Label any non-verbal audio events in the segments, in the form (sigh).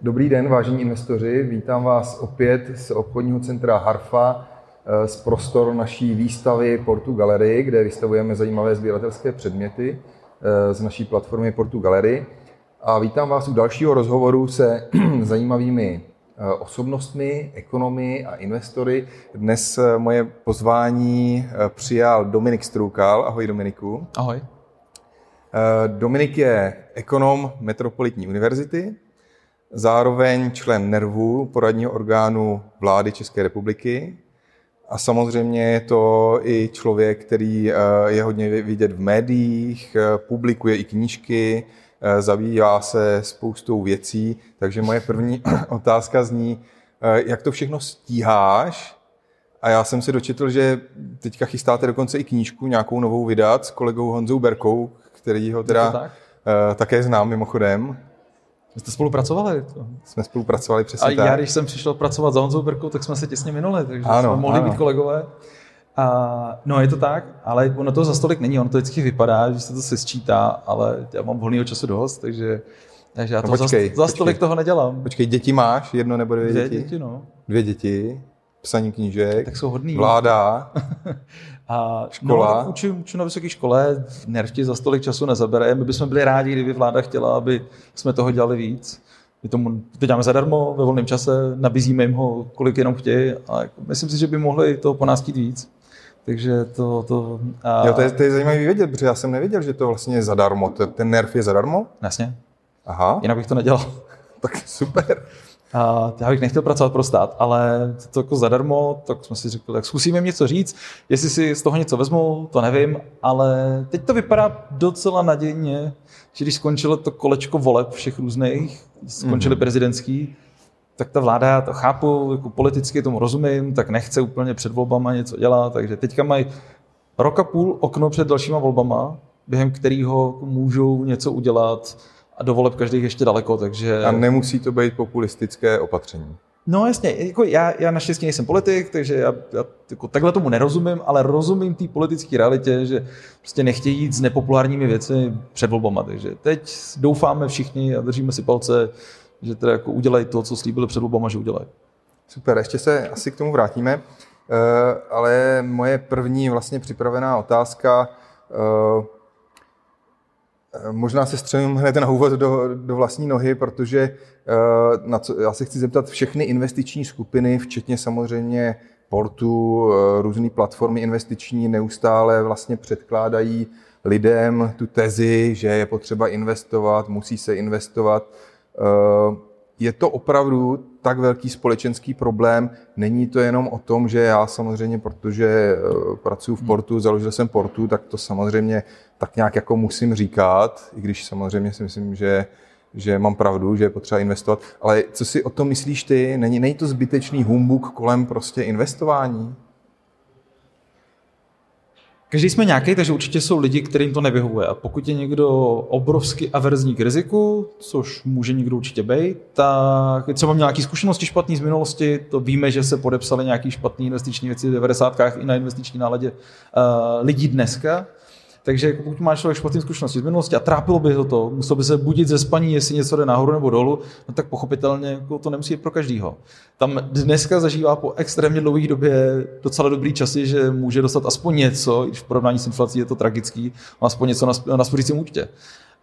Dobrý den, vážení investoři. Vítám vás opět z obchodního centra Harfa, eh, z prostor naší výstavy Portu Gallery, kde vystavujeme zajímavé sběratelské předměty eh, z naší platformy Portu Gallery. A vítám vás u dalšího rozhovoru se (clears throat) zajímavými eh, osobnostmi, ekonomy a investory. Dnes moje pozvání přijal Dominik Strůkal. Ahoj Dominiku. Ahoj. Dominik je ekonom Metropolitní univerzity, zároveň člen NERVu, poradního orgánu vlády České republiky. A samozřejmě je to i člověk, který eh, je hodně vidět v médiích, eh, publikuje i knížky, eh, zabývá se spoustou věcí. Takže moje první (clears throat) otázka zní, jak to všechno stíháš? A já jsem se dočetl, že teďka chystáte dokonce i knížku nějakou novou vydat s kolegou Honzou Berkou, který ho teda tak? také znám mimochodem. Jste spolupracovali? To. Jsme spolupracovali přesně A tak. já, když jsem přišel pracovat za Honzou Berkou, tak jsme se těsně minuli, takže ano, jsme mohli ano. být kolegové. A, no, je to tak, ale ono to za stolik není, ono to vždycky vypadá, že se to sčítá, ale já mám volného času dost, takže, takže já to no, počkej, za, za stolik počkej. toho nedělám. Počkej, děti máš? Jedno nebo dvě, dvě děti? děti? no. Dvě děti, psaní knížek, tak jsou hodný. vláda, (laughs) a škola. No, učím, učím na vysoké škole, nervti za stolik času nezabere. My bychom byli rádi, kdyby vláda chtěla, aby jsme toho dělali víc. My tomu, to děláme zadarmo, ve volném čase, nabízíme jim ho, kolik jenom chtějí a jako, myslím si, že by mohli toho po nás chtít víc. Takže to... to a... Jo, to je, to je zajímavé vědět, protože já jsem nevěděl, že to vlastně je zadarmo. Ten nerv je zadarmo? Jasně. Aha. Jinak bych to nedělal. tak super. A já bych nechtěl pracovat pro stát, ale to jako zadarmo, tak jsme si řekli, tak zkusíme něco říct. Jestli si z toho něco vezmu, to nevím, ale teď to vypadá docela nadějně, že když skončilo to kolečko voleb všech různých, skončily mm-hmm. prezidentský, tak ta vláda, já to chápu, jako politicky tomu rozumím, tak nechce úplně před volbama něco dělat, takže teďka mají rok a půl okno před dalšíma volbama, během kterého můžou něco udělat, a do voleb každých ještě daleko, takže... A nemusí to být populistické opatření. No jasně, jako já, já naštěstí nejsem politik, takže já, já jako takhle tomu nerozumím, ale rozumím té politické realitě, že prostě nechtějí jít s nepopulárními věci před volbama. Takže teď doufáme všichni a držíme si palce, že teda jako udělají to, co slíbili před volbama, že udělají. Super, ještě se asi k tomu vrátíme, uh, ale moje první vlastně připravená otázka uh, Možná se střelím hned na úvod do, do vlastní nohy, protože eh, na co, já se chci zeptat všechny investiční skupiny, včetně samozřejmě portu, eh, různé platformy investiční neustále vlastně předkládají lidem tu tezi, že je potřeba investovat, musí se investovat. Eh, je to opravdu tak velký společenský problém. Není to jenom o tom, že já samozřejmě, protože pracuji v portu, založil jsem portu, tak to samozřejmě tak nějak jako musím říkat, i když samozřejmě si myslím, že, že mám pravdu, že je potřeba investovat. Ale co si o tom myslíš ty? Není, není to zbytečný humbuk kolem prostě investování? Každý jsme nějaký, takže určitě jsou lidi, kterým to nevyhovuje. A pokud je někdo obrovský averzní k riziku, což může někdo určitě být, tak třeba měl nějaké zkušenosti špatné z minulosti, to víme, že se podepsali nějaké špatné investiční věci v 90. i na investiční náladě uh, lidí dneska, takže pokud máš člověk špatné zkušenosti z minulosti a trápilo by ho to, musel by se budit ze spaní, jestli něco jde nahoru nebo dolů, no tak pochopitelně jako to nemusí být pro každýho. Tam dneska zažívá po extrémně dlouhé době docela dobrý časy, že může dostat aspoň něco, když v porovnání s inflací je to tragický, aspoň něco na, na spořícím účtě.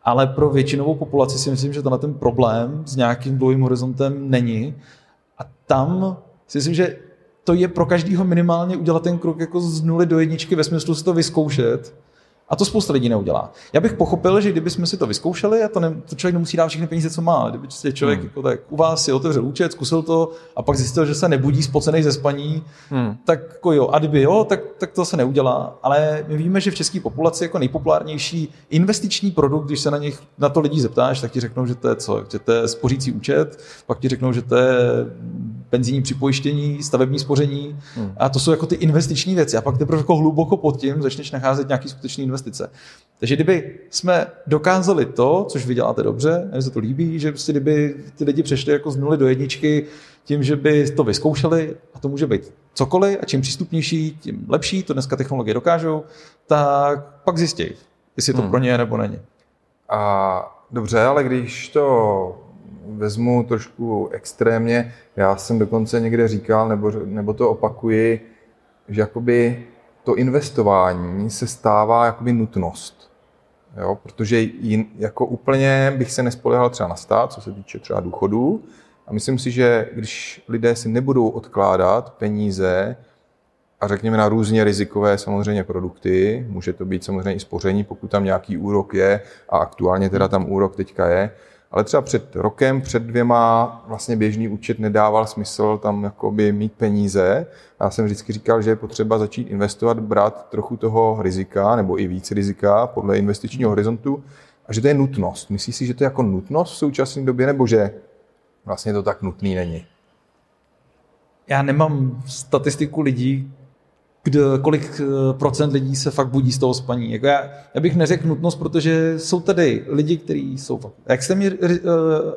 Ale pro většinovou populaci si myslím, že to na ten problém s nějakým dlouhým horizontem není. A tam si myslím, že to je pro každého minimálně udělat ten krok jako z nuly do jedničky ve smyslu si to vyzkoušet a to spousta lidí neudělá. Já bych pochopil, že kdybychom si to vyzkoušeli, a to, ne, to člověk nemusí dát všechny peníze, co má. Kdyby si člověk hmm. jako tak u vás si otevřel účet, zkusil to a pak zjistil, že se nebudí spocený ze spaní, hmm. tak jako jo, a kdyby jo, tak, tak to se neudělá. Ale my víme, že v české populaci jako nejpopulárnější investiční produkt, když se na nich na to lidi zeptáš, tak ti řeknou, že to je co? Že to je spořící účet, pak ti řeknou, že to je penzijní připojištění, stavební spoření hmm. a to jsou jako ty investiční věci. A pak teprve jako hluboko pod tím začneš nacházet nějaký skutečný investice. Takže kdyby jsme dokázali to, což vy děláte dobře, mně se to líbí, že prostě kdyby ty lidi přešli jako z nuly do jedničky tím, že by to vyzkoušeli, a to může být cokoliv, a čím přístupnější, tím lepší, to dneska technologie dokážou, tak pak zjistějí, jestli to hmm. pro ně je nebo není. A dobře, ale když to vezmu trošku extrémně. Já jsem dokonce někde říkal, nebo, nebo to opakuji, že jakoby to investování se stává jakoby nutnost. Jo, protože jin, jako úplně bych se nespolehal třeba na stát, co se týče třeba důchodů. A myslím si, že když lidé si nebudou odkládat peníze a řekněme na různě rizikové samozřejmě produkty, může to být samozřejmě i spoření, pokud tam nějaký úrok je a aktuálně teda tam úrok teďka je, ale třeba před rokem, před dvěma vlastně běžný účet nedával smysl tam jakoby mít peníze. Já jsem vždycky říkal, že je potřeba začít investovat, brát trochu toho rizika nebo i víc rizika podle investičního horizontu a že to je nutnost. Myslíš si, že to je jako nutnost v současné době nebo že vlastně to tak nutný není? Já nemám statistiku lidí, kde, kolik eh, procent lidí se fakt budí z toho spaní. Jako já, já bych neřekl nutnost, protože jsou tady lidi, kteří jsou fakt extrémně uh,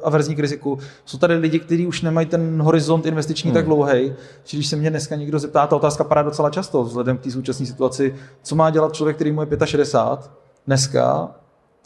averzní k riziku, jsou tady lidi, kteří už nemají ten horizont investiční hmm. tak dlouhý. Čiže když se mě dneska někdo zeptá, ta otázka padá docela často, vzhledem k té současné situaci, co má dělat člověk, který mu je 65 dneska,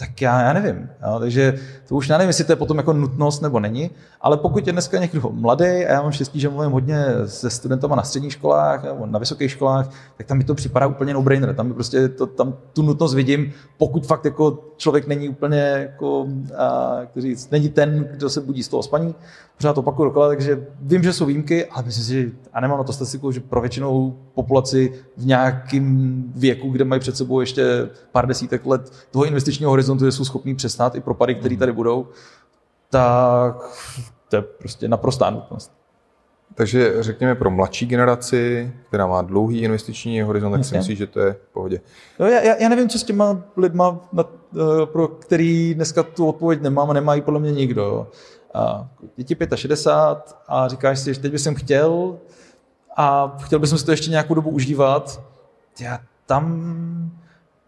tak já, já nevím. Jo, takže to už já nevím, jestli to je potom jako nutnost nebo není, ale pokud je dneska někdo mladý, a já mám štěstí, že mluvím hodně se studentama na středních školách nebo na vysokých školách, tak tam mi to připadá úplně no-brainer. Tam prostě to, tam tu nutnost vidím, pokud fakt jako člověk není úplně jako, a, říct, není ten, kdo se budí z toho spaní, pořád opakuju dokola, takže vím, že jsou výjimky, ale myslím si, a nemám na to statistiku, že pro většinou populaci v nějakém věku, kde mají před sebou ještě pár desítek let toho investičního horizontu, že jsou schopní přestát i propady, které tady budou, tak to je prostě naprostá nutnost. Takže řekněme pro mladší generaci, která má dlouhý investiční horizont, tak si myslím, že to je v pohodě. No, já, já nevím, co s těma lidma, na, eh, pro který dneska tu odpověď nemám a nemají podle mě nikdo. A děti 65 a říkáš si, že teď bych chtěl a chtěl bych si to ještě nějakou dobu užívat. Já tam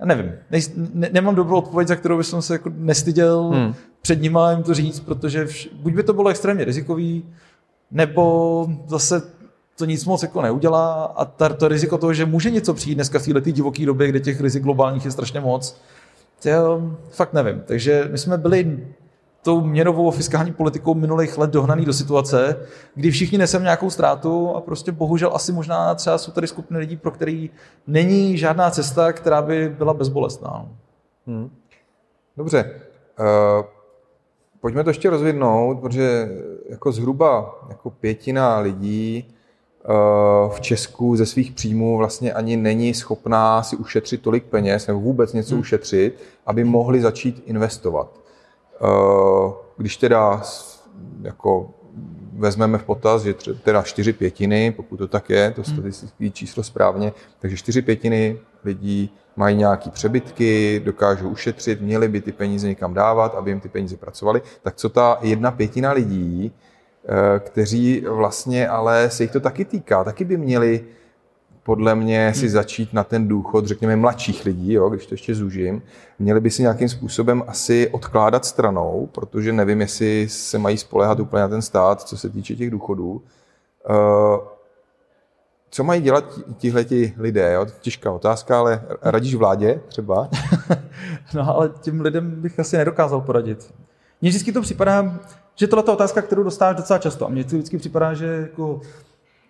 nevím, ne, ne, nemám dobrou odpověď, za kterou bych se jako nestyděl hmm. před nima jim to říct, protože vš, buď by to bylo extrémně rizikový, nebo zase to nic moc jako neudělá a ta, to riziko toho, že může něco přijít dneska v této divoké době, kde těch rizik globálních je strašně moc, to fakt nevím. Takže my jsme byli tou měnovou fiskální politikou minulých let dohnaný do situace, kdy všichni neseme nějakou ztrátu a prostě bohužel asi možná třeba jsou tady skupiny lidí, pro který není žádná cesta, která by byla bezbolestná. Hmm. Dobře. Uh, pojďme to ještě rozvidnout, protože jako zhruba jako pětina lidí uh, v Česku ze svých příjmů vlastně ani není schopná si ušetřit tolik peněz nebo vůbec něco hmm. ušetřit, aby mohli začít investovat. Eh, když teda jako vezmeme v potaz, že teda čtyři pětiny, pokud to tak je, to hmm. statistické číslo správně, takže čtyři pětiny lidí mají nějaké přebytky, dokážou ušetřit, měli by ty peníze někam dávat, aby jim ty peníze pracovaly, tak co ta jedna pětina lidí, eh, kteří vlastně ale se jich to taky týká, taky by měli podle mě si hmm. začít na ten důchod, řekněme, mladších lidí, jo, když to ještě zúžím, měli by si nějakým způsobem asi odkládat stranou, protože nevím, jestli se mají spolehat úplně na ten stát, co se týče těch důchodů. Uh, co mají dělat tihleti lidé? Jo? Těžká otázka, ale radíš vládě třeba? (laughs) no ale těm lidem bych asi nedokázal poradit. Mně vždycky to připadá, že tohle je otázka, kterou dostáváš docela často. A mně to vždycky připadá, že jako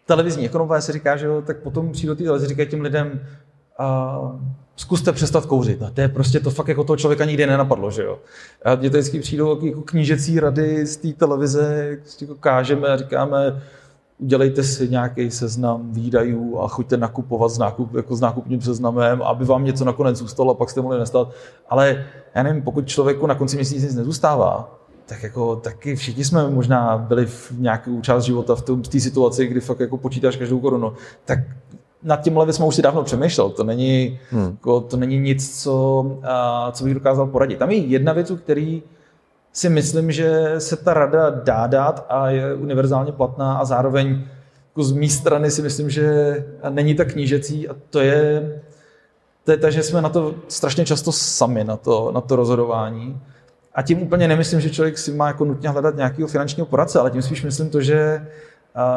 televizní ekonomové se říká, že jo, tak potom přijde té televize, říkají těm lidem, a zkuste přestat kouřit. A to je prostě to fakt jako toho člověka nikdy nenapadlo, že jo. A mě to vždycky přijdou jako knížecí rady z té televize, jako kážeme a říkáme, udělejte si nějaký seznam výdajů a choďte nakupovat s, nákup, jako s nákupním seznamem, aby vám něco nakonec zůstalo a pak jste mohli nestat. Ale já nevím, pokud člověku na konci měsíce nic nezůstává, tak jako taky všichni jsme možná byli v nějakou část života v té situaci, kdy fakt jako počítáš každou korunu, tak nad tímhle jsme už si dávno přemýšlel. To není, hmm. jako, to není nic, co, a, co bych dokázal poradit. Tam je jedna věc, u který si myslím, že se ta rada dá dát a je univerzálně platná a zároveň jako z mé strany si myslím, že není tak knížecí a to je, to je ta, že jsme na to strašně často sami, na to, na to rozhodování. A tím úplně nemyslím, že člověk si má jako nutně hledat nějakého finančního poradce, ale tím spíš myslím to, že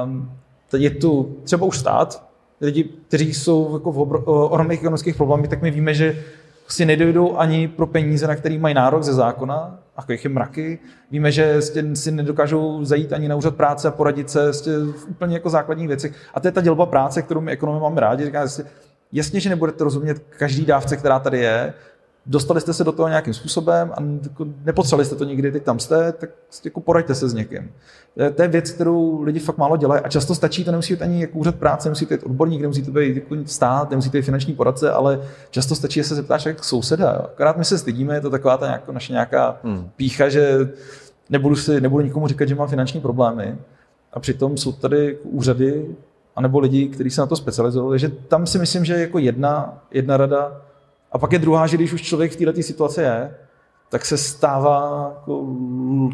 um, je tu třeba už stát, lidi, kteří jsou jako v ohromných ekonomických problémech, tak my víme, že si nedojdou ani pro peníze, na který mají nárok ze zákona, a jich je mraky. Víme, že si nedokážou zajít ani na úřad práce a poradit se v úplně jako základních věcech. A to je ta dělba práce, kterou my ekonomii máme rádi. Říká, jasně, že nebudete rozumět každý dávce, která tady je, dostali jste se do toho nějakým způsobem a jako nepotřebovali jste to nikdy, teď tam jste, tak jako poraďte se s někým. To je věc, kterou lidi fakt málo dělají a často stačí, to nemusí být ani jako úřad práce, nemusí být odborník, nemusí to být jako stát, nemusí to být finanční poradce, ale často stačí, že se zeptáš jak souseda. Akorát my se stydíme, je to taková ta nějaká, naše nějaká hmm. pícha, že nebudu, si, nebudu nikomu říkat, že mám finanční problémy. A přitom jsou tady úřady, anebo lidi, kteří se na to specializují. Takže tam si myslím, že jako jedna, jedna rada, a pak je druhá, že když už člověk v této situaci je, tak se stává jako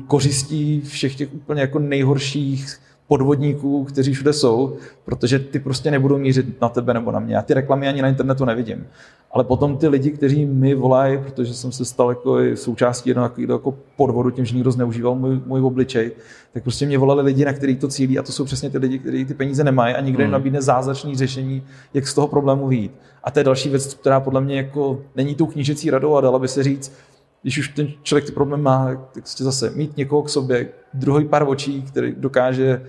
kořistí všech těch úplně jako nejhorších podvodníků, kteří všude jsou, protože ty prostě nebudou mířit na tebe nebo na mě. Já ty reklamy ani na internetu nevidím. Ale potom ty lidi, kteří mi volají, protože jsem se stal jako součástí jednoho jako podvodu tím, že někdo zneužíval můj, můj obličej, tak prostě mě volali lidi, na který to cílí a to jsou přesně ty lidi, kteří ty peníze nemají a nikdo jim hmm. nabídne zázračný řešení, jak z toho problému vyjít. A to je další věc, která podle mě jako není tou knížecí radou a dala by se říct, když už ten člověk ty problém má, tak prostě zase mít někoho k sobě, druhý pár očí, který dokáže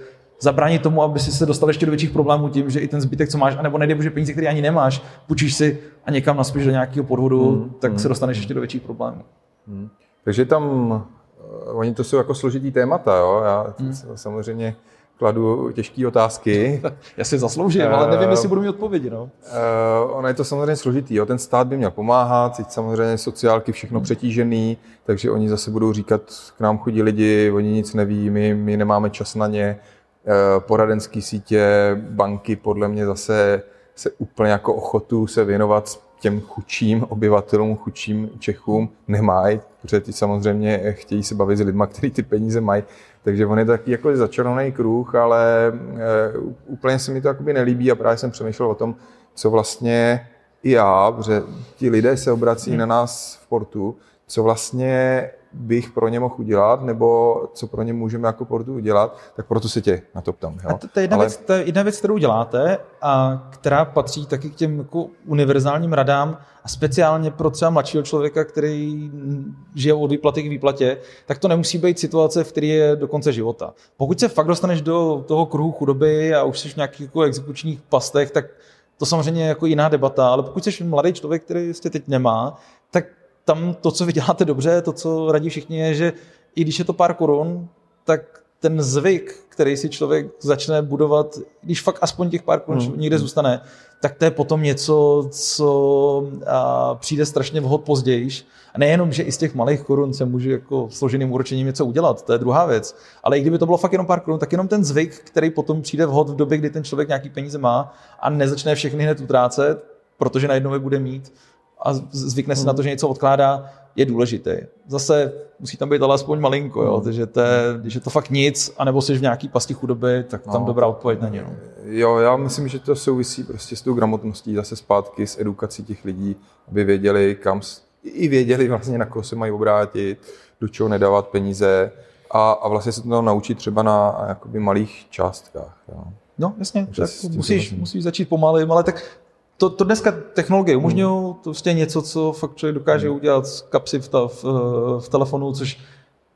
zabránit tomu, aby si se dostal ještě do větších problémů tím, že i ten zbytek, co máš, anebo nejde bože peníze, které ani nemáš, půjčíš si a někam naspíš do nějakého podvodu, hmm, tak hmm, se dostaneš hmm. ještě do větších problémů. Hmm. Takže tam, uh, oni to jsou jako složitý témata, jo? Já hmm. samozřejmě kladu těžké otázky. (laughs) Já si zasloužím, ale nevím, jestli budu mít odpovědi. No. Uh, ono je to samozřejmě složitý. Jo. Ten stát by měl pomáhat, teď samozřejmě sociálky všechno hmm. přetížený, takže oni zase budou říkat, k nám chodí lidi, oni nic neví, my, my nemáme čas na ně. Uh, poradenské sítě, banky podle mě zase se úplně jako ochotu se věnovat těm chudším obyvatelům, chudším Čechům nemají, protože ti samozřejmě chtějí se bavit s lidmi, kteří ty peníze mají. Takže on je taky jako začarovaný kruh, ale uh, úplně se mi to jakoby nelíbí a právě jsem přemýšlel o tom, co vlastně i já, protože ti lidé se obrací hmm. na nás v portu, co vlastně bych pro ně mohl udělat, nebo co pro ně můžeme jako portu udělat, tak proto se tě na to ptám. Jo? A to, to, je jedna Ale... věc, to je jedna věc, kterou děláte a která patří taky k těm jako univerzálním radám a speciálně pro třeba mladšího člověka, který žije od výplaty k výplatě, tak to nemusí být situace, v které je do konce života. Pokud se fakt dostaneš do toho kruhu chudoby a už jsi v nějakých jako exekučních pastech, tak to samozřejmě je jako jiná debata, ale pokud jsi mladý člověk, který ještě teď nemá, tak tam to, co vy děláte dobře, to, co radí všichni, je, že i když je to pár korun, tak ten zvyk, který si člověk začne budovat, když fakt aspoň těch pár korun hmm. někde zůstane, tak to je potom něco, co a, přijde strašně vhod později. A nejenom, že i z těch malých korun se může jako složeným úročením něco udělat, to je druhá věc. Ale i kdyby to bylo fakt jenom pár korun, tak jenom ten zvyk, který potom přijde vhod v době, kdy ten člověk nějaký peníze má a nezačne všechny hned utrácet, protože najednou je bude mít, a zvykne si na to, že něco odkládá, je důležitý. Zase musí tam být ale aspoň malinko, jo? Hmm. takže to je, když je to fakt nic, anebo jsi v nějaký pasti chudoby, tak tam no, dobrá odpověď není. No. Jo, já myslím, že to souvisí prostě s tou gramotností, zase zpátky s edukací těch lidí, aby věděli, kam, i věděli vlastně, na koho se mají obrátit, do čeho nedávat peníze a, a vlastně se to naučit třeba na jakoby malých částkách. Jo. No, jasně, tak musíš, musíš začít pomalým, ale tak to, to dneska technologie umožňují, hmm. to je prostě něco, co fakt člověk dokáže hmm. udělat z kapsy v, ta, v, v telefonu, což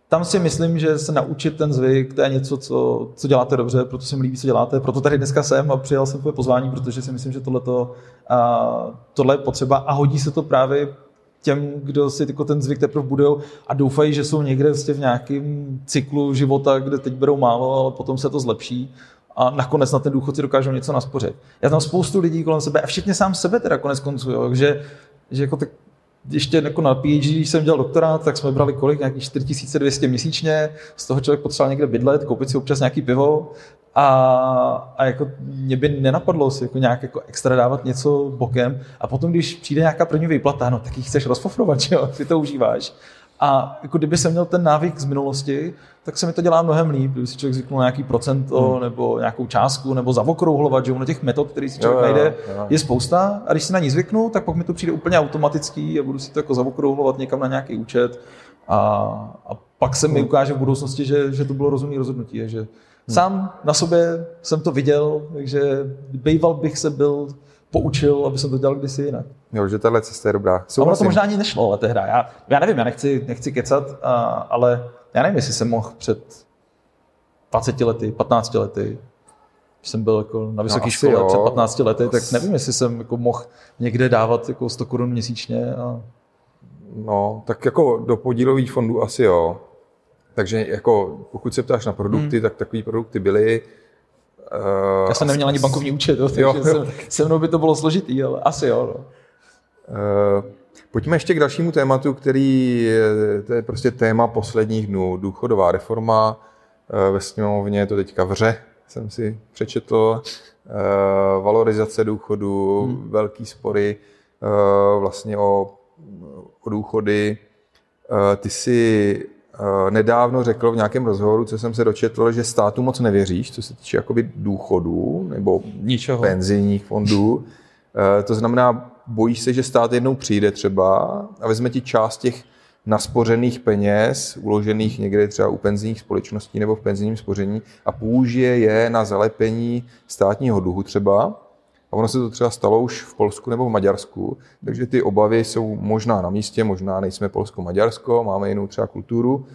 tam si myslím, že se naučit ten zvyk, to je něco, co, co děláte dobře, proto se mi líbí, co děláte, proto tady dneska jsem a přijal jsem tvoje pozvání, protože si myslím, že tohleto, a, tohle je potřeba a hodí se to právě těm, kdo si jako ten zvyk teprve budou a doufají, že jsou někde vlastně v nějakém cyklu života, kde teď berou málo, ale potom se to zlepší a nakonec na ten důchod si dokážou něco naspořit. Já tam spoustu lidí kolem sebe, a včetně sám sebe teda konec konců, jo, že, že jako tak ještě jako na PhD, když jsem dělal doktorát, tak jsme brali kolik, nějakých 4200 měsíčně, z toho člověk potřeboval někde bydlet, koupit si občas nějaký pivo a, a jako mě by nenapadlo si jako nějak jako extra dávat něco bokem a potom, když přijde nějaká první výplata, no tak ji chceš rozfofrovat, že (laughs) jo, ty to užíváš. A jako kdyby jsem měl ten návyk z minulosti, tak se mi to dělá mnohem líp, kdyby si člověk zvyknul nějaký procento hmm. nebo nějakou částku nebo zavokrouhlovat, že ono těch metod, který si člověk jo, najde, jo, jo. je spousta a když si na ní zvyknu, tak pak mi to přijde úplně automatický a budu si to jako zavokrouhlovat někam na nějaký účet a, a pak se mi hmm. ukáže v budoucnosti, že, že to bylo rozumné rozhodnutí, že hmm. sám na sobě jsem to viděl, takže býval bych se byl poučil, aby jsem to dělal kdysi jinak. Jo, že tahle cesta je dobrá. Ono to možná ani nešlo, ale tehda. Já, já nevím, já nechci, nechci kecat, a, ale já nevím, jestli jsem mohl před 20 lety, 15 lety, když jsem byl jako na vysoké no, škole jo. před 15 lety, tak nevím, jestli jsem jako mohl někde dávat jako 100 korun měsíčně. A... No, tak jako do podílových fondů asi jo. Takže jako pokud se ptáš na produkty, hmm. tak takové produkty byly. Uh, Já jsem neměl ani bankovní účet, takže jo, jo. Jsem, se mnou by to bylo složitý, ale asi jo. No. Uh, pojďme ještě k dalšímu tématu, který je, to je prostě téma posledních dnů. Důchodová reforma. Uh, ve sněmovně to teďka vře, jsem si přečetl. Uh, valorizace důchodu, hmm. velký spory uh, vlastně o, o důchody. Uh, ty si Eh, nedávno řekl v nějakém rozhovoru, co jsem se dočetl, že státu moc nevěříš, co se týče jakoby důchodů nebo Ničeho. penzijních fondů. Eh, to znamená, bojíš se, že stát jednou přijde třeba a vezme ti část těch naspořených peněz, uložených někde třeba u penzijních společností nebo v penzijním spoření a použije je na zalepení státního dluhu třeba. A ono se to třeba stalo už v Polsku nebo v Maďarsku, takže ty obavy jsou možná na místě, možná nejsme Polsko-Maďarsko, máme jinou třeba kulturu,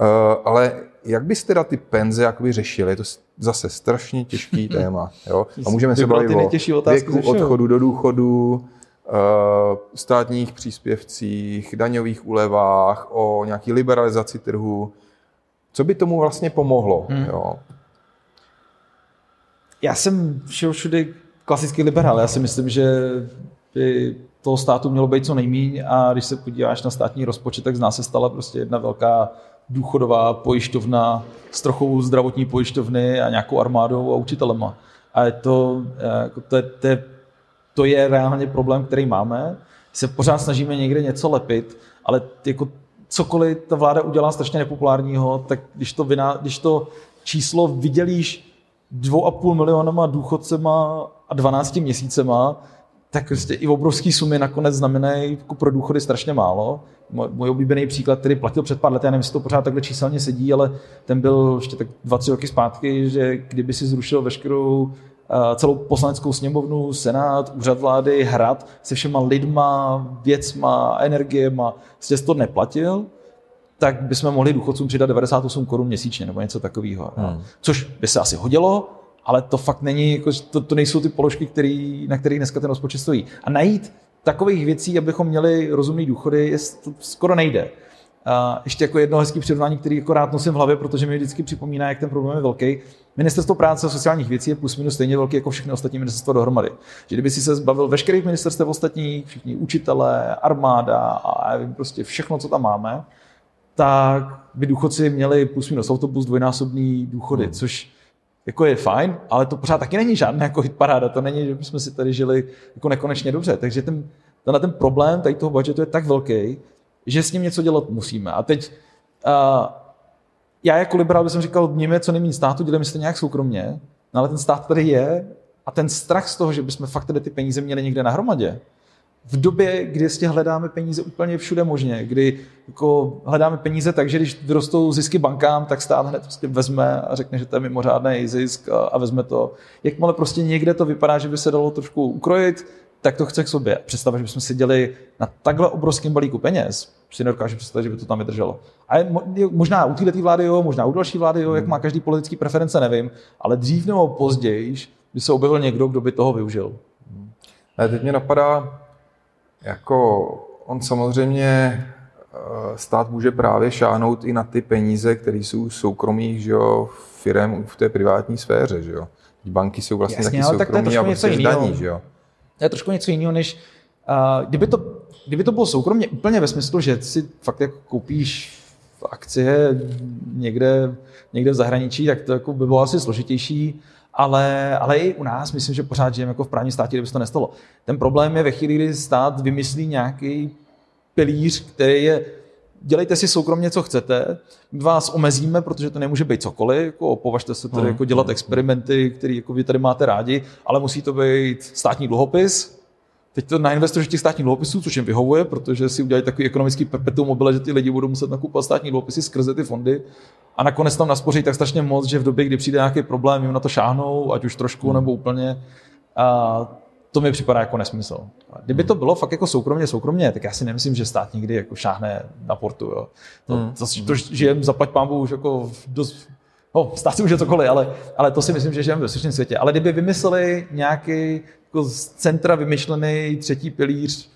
eh, ale jak byste teda ty penze jakoby řešili? Je to zase strašně těžký (laughs) téma. Jo? A můžeme se bavit o věku odchodu do důchodu, eh, státních příspěvcích, daňových úlevách, o nějaký liberalizaci trhu. Co by tomu vlastně pomohlo? Hmm. Jo? Já jsem všeho všude klasický liberál. Já si myslím, že by toho státu mělo být co nejmíň a když se podíváš na státní rozpočet, tak z nás se stala prostě jedna velká důchodová pojišťovna s trochou zdravotní pojišťovny a nějakou armádou a učitelema. A je to, jako to, je, to, to je reálně problém, který máme. Se pořád snažíme někde něco lepit, ale jako cokoliv ta vláda udělá strašně nepopulárního, tak když to, vina, když to číslo vydělíš dvou a půl milionama důchodcema a 12 měsícema, tak prostě i obrovské sumy nakonec znamenají jako pro důchody strašně málo. Můj oblíbený příklad, který platil před pár lety, já nevím, jestli to pořád takhle číselně sedí, ale ten byl ještě tak dva, tři roky zpátky, že kdyby si zrušil veškerou celou poslaneckou sněmovnu, senát, úřad vlády, hrad se všema lidma, věcma, energiema, prostě to neplatil, tak bychom mohli důchodcům přidat 98 korun měsíčně nebo něco takového. Hmm. Což by se asi hodilo, ale to fakt není, jako, to, to nejsou ty položky, který, na kterých dneska ten rozpočet stojí. A najít takových věcí, abychom měli rozumný důchody, je, to skoro nejde. A ještě jako jedno hezký přirovnání, který jako rád nosím v hlavě, protože mi vždycky připomíná, jak ten problém je velký. Ministerstvo práce a sociálních věcí je plus minus stejně velký jako všechny ostatní ministerstva dohromady. Že kdyby si se zbavil veškerých ministerstev ostatních, všichni učitelé, armáda a prostě všechno, co tam máme, tak by důchodci měli plus minus autobus dvojnásobný důchody, hmm. což jako je fajn, ale to pořád taky není žádná jako paráda, to není, že bychom si tady žili jako nekonečně dobře. Takže ten, tenhle ten problém tady toho budgetu je tak velký, že s ním něco dělat musíme. A teď uh, já jako liberál bych říkal, mějme co nejméně státu, dělejme si to nějak soukromně, no ale ten stát tady je a ten strach z toho, že bychom fakt tady ty peníze měli někde na hromadě, v době, kdy vlastně hledáme peníze úplně všude možně, kdy jako hledáme peníze tak, že když vyrostou zisky bankám, tak stát hned prostě vezme a řekne, že to je mimořádný zisk a, a vezme to. Jakmile prostě někde to vypadá, že by se dalo trošku ukrojit, tak to chce k sobě. Představa, že bychom děli na takhle obrovském balíku peněz, si nedokážu představit, že by to tam vydrželo. A je, možná u této vlády jo, možná u další vlády jo, jak má každý politický preference, nevím, ale dřív nebo později by se objevil někdo, kdo by toho využil. Teď mě napadá, jako on samozřejmě eh, stát může právě šáhnout i na ty peníze, které jsou soukromých, že jo, firem v té privátní sféře, že jo. Banky jsou vlastně Jasně, taky soukromí tak a prostě zdaní, že jo. To je trošku něco jiného, než uh, kdyby, to, kdyby to bylo soukromně úplně ve smyslu, že si fakt jako koupíš akcie někde, někde v zahraničí, tak to jako by bylo asi složitější ale, ale i u nás myslím, že pořád žijeme jako v právním státě, kdyby se to nestalo. Ten problém je ve chvíli, kdy stát vymyslí nějaký pilíř, který je dělejte si soukromně, co chcete, vás omezíme, protože to nemůže být cokoliv, jako považte se tady jako dělat experimenty, které jako vy tady máte rádi, ale musí to být státní dluhopis, Teď to nainvestuješ těch státních dluhopisů, což jim vyhovuje, protože si udělají takový ekonomický perpetuum mobile, že ty lidi budou muset nakupovat státní dluhopisy skrze ty fondy a nakonec tam naspoří tak strašně moc, že v době, kdy přijde nějaký problém, jim na to šáhnou, ať už trošku hmm. nebo úplně. A to mi připadá jako nesmysl. Kdyby to bylo fakt jako soukromně, soukromně, tak já si nemyslím, že stát někdy jako šáhne na portu. Jo. To, hmm. to, to, to žijem zaplať pámbu už jako dost No, stát si může cokoliv, ale, ale to si myslím, že žijeme ve světě. Ale kdyby vymysleli nějaký jako z centra vymyšlený třetí pilíř,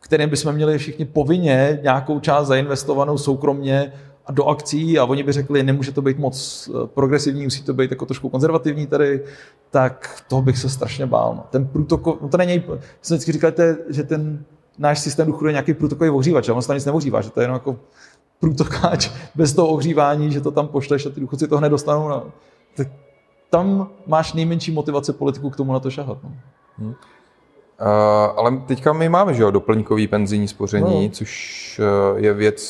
kterým bychom měli všichni povinně nějakou část zainvestovanou soukromně a do akcí a oni by řekli, nemůže to být moc eh, progresivní, musí to být jako trošku konzervativní tady, tak toho bych se strašně bál. No. Ten průtokov, no to není, jsem vždycky říkal, že ten náš systém důchodu je nějaký průtokový ohřívač, ale on se tam nic neohřívá, že to je jenom jako průtokáč (laughs) bez toho ohřívání, že to tam pošleš a ty důchodci to hned dostanou. No. Tak tam máš nejmenší motivace politiku k tomu na to šahat. No. Hmm. Uh, ale teďka my máme že jo, doplňkový penzijní spoření, no. což uh, je věc,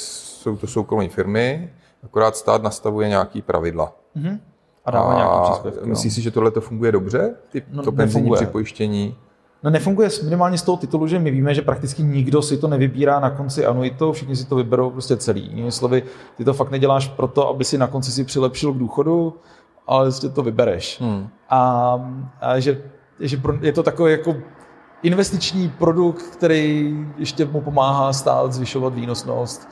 jsou to soukromé firmy, akorát stát nastavuje nějaký pravidla. Mm-hmm. A dává a nějaký příspěvky. Myslíš no. si, že tohle to funguje dobře? Ty, no, to penzijní nefunguje. připojištění? No nefunguje minimálně z toho titulu, že my víme, že prakticky nikdo si to nevybírá na konci anuitou, všichni si to vyberou prostě celý. Jinými slovy, ty to fakt neděláš proto, aby si na konci si přilepšil k důchodu, ale prostě to vybereš. Hmm. A, a že, že je to takový jako investiční produkt, který ještě mu pomáhá stát zvyšovat výnosnost.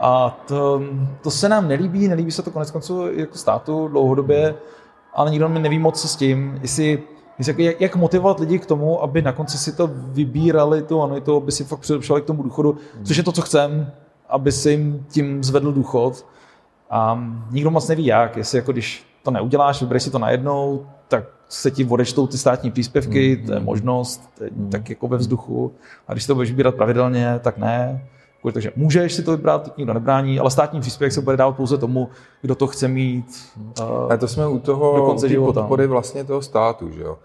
A to, to se nám nelíbí, nelíbí se to konec konců jako státu dlouhodobě, ale nikdo mi neví moc co s tím, jestli jak, jak motivovat lidi k tomu, aby na konci si to vybírali, to ano, to, aby si fakt přilepšovali k tomu důchodu, což je to, co chcem, aby si jim tím zvedl důchod. A nikdo moc neví jak, jestli jako když to neuděláš, vybereš si to najednou, tak se ti odečtou ty státní příspěvky, mm, to je možnost, to je mm. tak jako ve vzduchu. A když to budeš vybírat pravidelně, tak ne. Takže můžeš si to vybrat, nikdo nebrání, ale státní příspěvek se bude dávat pouze tomu, kdo to chce mít. Uh, a to jsme u toho do konce života. podpory vlastně toho státu, že jo?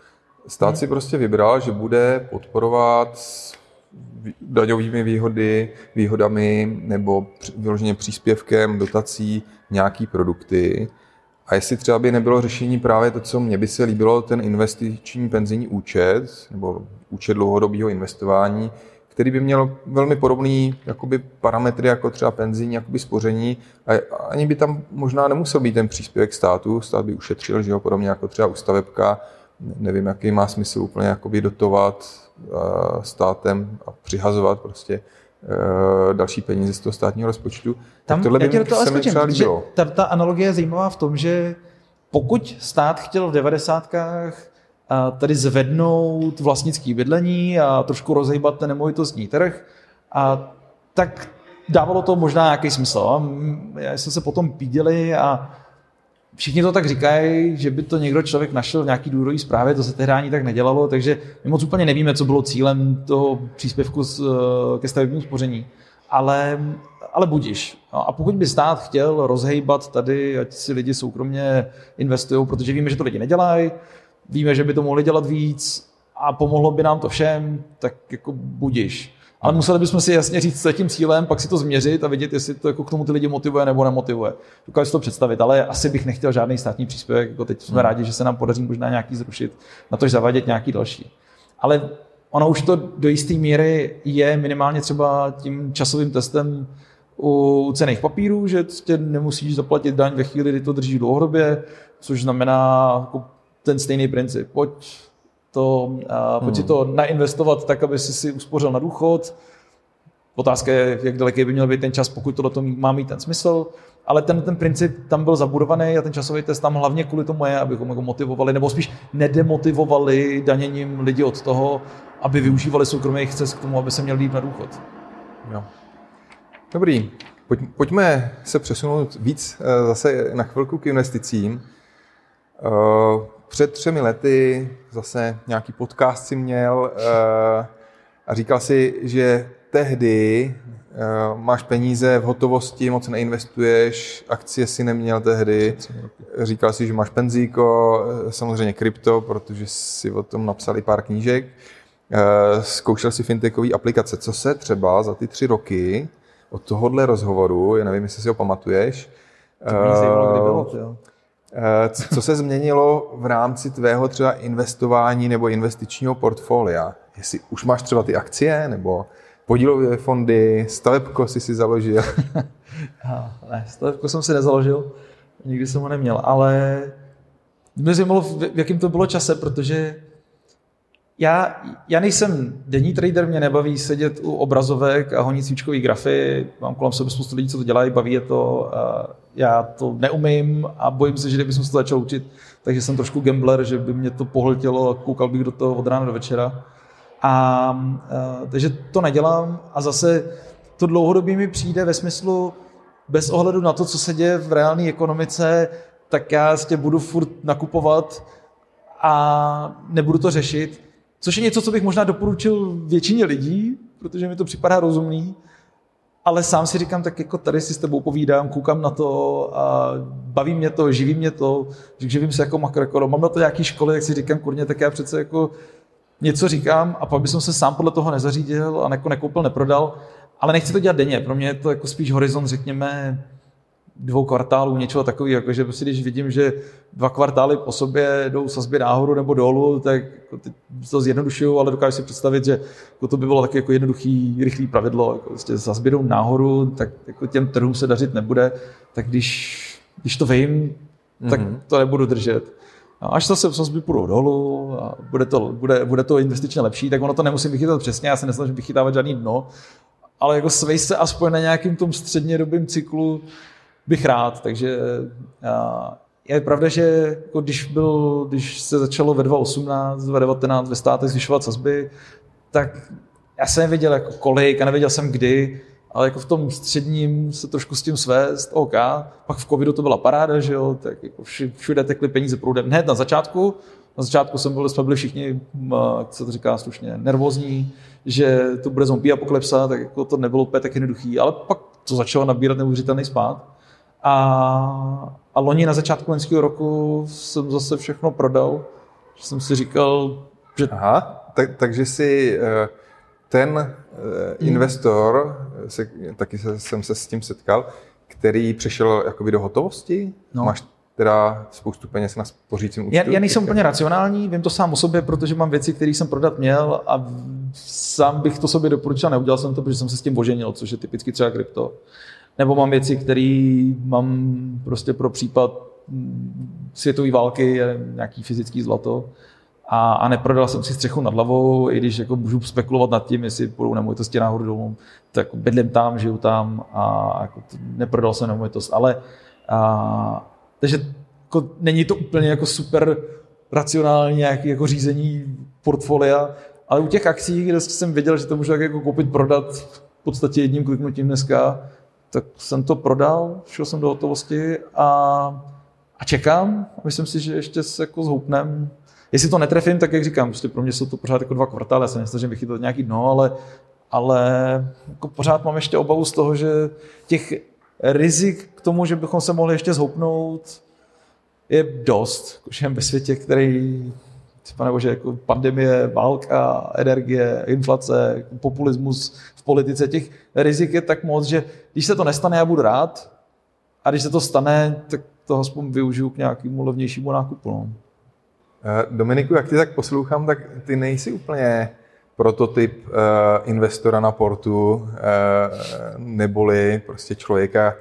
Stát hmm. si prostě vybral, že bude podporovat daňovými výhody, výhodami nebo vyloženě příspěvkem, dotací nějaký produkty. A jestli třeba by nebylo řešení právě to, co mně by se líbilo, ten investiční penzijní účet nebo účet dlouhodobého investování, který by měl velmi podobný jakoby, parametry jako třeba penzijní jakoby spoření. A ani by tam možná nemusel být ten příspěvek státu, stát by ušetřil, že jo, podobně jako třeba ústavebka, nevím, jaký má smysl úplně jakoby dotovat státem a přihazovat prostě další peníze z toho státního rozpočtu. Tam, tak tohle by to se mi třeba líbilo. Ta, ta analogie je zajímavá v tom, že pokud stát chtěl v devadesátkách tady zvednout vlastnický bydlení a trošku rozhýbat ten nemovitostní trh, a tak dávalo to možná nějaký smysl. Já jsme se potom píděli a všichni to tak říkají, že by to někdo člověk našel v nějaký důvodový zprávě, to se tehdy ani tak nedělalo, takže my moc úplně nevíme, co bylo cílem toho příspěvku ke stavebnímu spoření. Ale, ale budíš. No a pokud by stát chtěl rozhejbat tady, ať si lidi soukromně investují, protože víme, že to lidi nedělají, víme, že by to mohli dělat víc a pomohlo by nám to všem, tak jako budiš. Ale museli bychom si jasně říct, co je tím cílem, pak si to změřit a vidět, jestli to jako k tomu ty lidi motivuje nebo nemotivuje. Dokážu si to představit, ale asi bych nechtěl žádný státní příspěvek. Jako teď jsme hmm. rádi, že se nám podaří možná nějaký zrušit, na to zavádět nějaký další. Ale ono už to do jisté míry je minimálně třeba tím časovým testem u cených papírů, že tě nemusíš zaplatit daň ve chvíli, kdy to držíš dlouhodobě, což znamená jako ten stejný princip. Pojď, to, uh, pojď hmm. si to nainvestovat tak, aby si si uspořil na důchod. Otázka je, jak daleký by měl být ten čas, pokud to má mít ten smysl. Ale ten, ten princip tam byl zabudovaný a ten časový test tam hlavně kvůli tomu je, abychom ho motivovali, nebo spíš nedemotivovali daněním lidi od toho, aby využívali soukromých cest k tomu, aby se měl jít na důchod. Jo. Dobrý. Pojď, pojďme se přesunout víc eh, zase na chvilku k investicím. Eh, před třemi lety zase nějaký podcast si měl uh, a říkal si, že tehdy uh, máš peníze v hotovosti, moc neinvestuješ, akcie si neměl tehdy, říkal si, že máš penzíko, eh, samozřejmě krypto, protože si o tom napsali pár knížek, zkoušel si fintechové aplikace. Co se třeba za ty tři roky od tohohle rozhovoru, já nevím, jestli si ho pamatuješ, to mě zajímalo, kdy bylo, jo. Eh, co se změnilo v rámci tvého třeba investování nebo investičního portfolia? Jestli už máš třeba ty akcie nebo podílové fondy, stavebko si si založil? (laughs) ne, stavebko jsem si nezaložil, nikdy jsem ho neměl, ale mě zajímalo, v jakém to bylo čase, protože já, já nejsem denní trader, mě nebaví sedět u obrazovek a honit svíčkový grafy. Mám kolem sebe spoustu lidí, co to dělají, baví je to. Já to neumím a bojím se, že kdybych se to začal učit, takže jsem trošku gambler, že by mě to pohltilo a koukal bych do toho od rána do večera. A, a takže to nedělám a zase to dlouhodobě mi přijde ve smyslu, bez ohledu na to, co se děje v reálné ekonomice, tak já tě budu furt nakupovat a nebudu to řešit. Což je něco, co bych možná doporučil většině lidí, protože mi to připadá rozumný, ale sám si říkám, tak jako tady si s tebou povídám, koukám na to a baví mě to, živí mě to, živím se jako makroekonom, mám na to nějaký školy, jak si říkám, kurně, tak já přece jako něco říkám a pak bych se sám podle toho nezařídil a nekoupil, neprodal, ale nechci to dělat denně, pro mě je to jako spíš horizont, řekněme, dvou kvartálů, něčeho takového, jakože prostě když vidím, že dva kvartály po sobě jdou sazby nahoru nebo dolů, tak jako to zjednodušuju, ale dokážu si představit, že jako to by bylo taky jako jednoduchý, rychlý pravidlo. Jako prostě sazby jdou nahoru, tak jako těm trhům se dařit nebude, tak když, když to vím, tak mm-hmm. to nebudu držet. A až zase sazby půjdou dolů a bude to, bude, bude to investičně lepší, tak ono to nemusím vychytat přesně, já se nesnažím vychytávat žádný dno, ale jako svej se aspoň na nějakým tom střednědobým cyklu bych rád, takže je pravda, že jako když, byl, když se začalo ve 2018, 2019 ve státech zvyšovat sazby, tak já jsem nevěděl jako kolik a nevěděl jsem kdy, ale jako v tom středním se trošku s tím svést, OK. Pak v covidu to byla paráda, že jo, tak jako všude tekly peníze proudem. Hned na začátku, na začátku jsem byl, jsme byli všichni, jak se to říká slušně, nervózní, že to bude zombie apokalypsa, tak jako to nebylo úplně tak jednoduchý, ale pak to začalo nabírat neuvěřitelný spát. A, a loni na začátku loňského roku jsem zase všechno prodal. Že jsem si říkal, že... Aha, tak, takže si eh, ten eh, hmm. investor, se, taky se, jsem se s tím setkal, který přešel jakoby do hotovosti? No. Máš teda spoustu peněz na spořícím účtu? Já, já nejsem úplně racionální, vím to sám o sobě, protože mám věci, které jsem prodat měl a sám bych to sobě doporučil, neudělal jsem to, protože jsem se s tím boženil, což je typicky třeba krypto. Nebo mám věci, které mám prostě pro případ světové války, nějaký fyzický zlato. A, a neprodal jsem si střechu nad hlavou, i když jako můžu spekulovat nad tím, jestli půjdou nemovitosti nahoru dolů, tak bydlím tam, žiju tam a jako neprodal jsem nemovitost. Ale a, takže jako, není to úplně jako super racionální nějaký jako řízení portfolia, ale u těch akcí, kde jsem věděl, že to můžu jako koupit, prodat v podstatě jedním kliknutím dneska, tak jsem to prodal, šel jsem do hotovosti a, a čekám. Myslím si, že ještě se jako zhoupnem. Jestli to netrefím, tak jak říkám, prostě pro mě jsou to pořád jako dva kvartály, já se nesnažím vychytat nějaký dno, ale, ale jako pořád mám ještě obavu z toho, že těch rizik k tomu, že bychom se mohli ještě zhoupnout, je dost. Žijeme ve světě, který třeba že jako pandemie, válka, energie, inflace, populismus v politice, těch rizik je tak moc, že když se to nestane, já budu rád, a když se to stane, tak to aspoň využiju k nějakému levnějšímu nákupu. No. Eh, Dominiku, jak ty tak poslouchám, tak ty nejsi úplně prototyp uh, investora na portu, uh, neboli prostě člověka,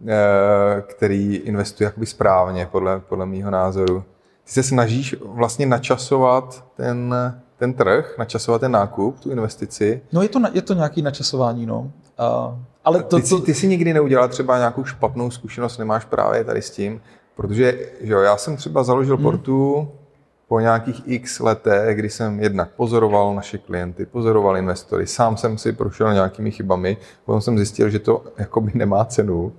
uh, který investuje jakoby správně, podle, podle mýho názoru se snažíš vlastně načasovat ten, ten trh, načasovat ten nákup, tu investici. No je to, je to nějaký načasování, no. Uh, ale to, ty, jsi, ty jsi nikdy neudělal třeba nějakou špatnou zkušenost, nemáš právě tady s tím, protože že jo, já jsem třeba založil hmm. portu po nějakých x letech, kdy jsem jednak pozoroval naše klienty, pozoroval investory, sám jsem si prošel nějakými chybami, potom jsem zjistil, že to jakoby nemá cenu,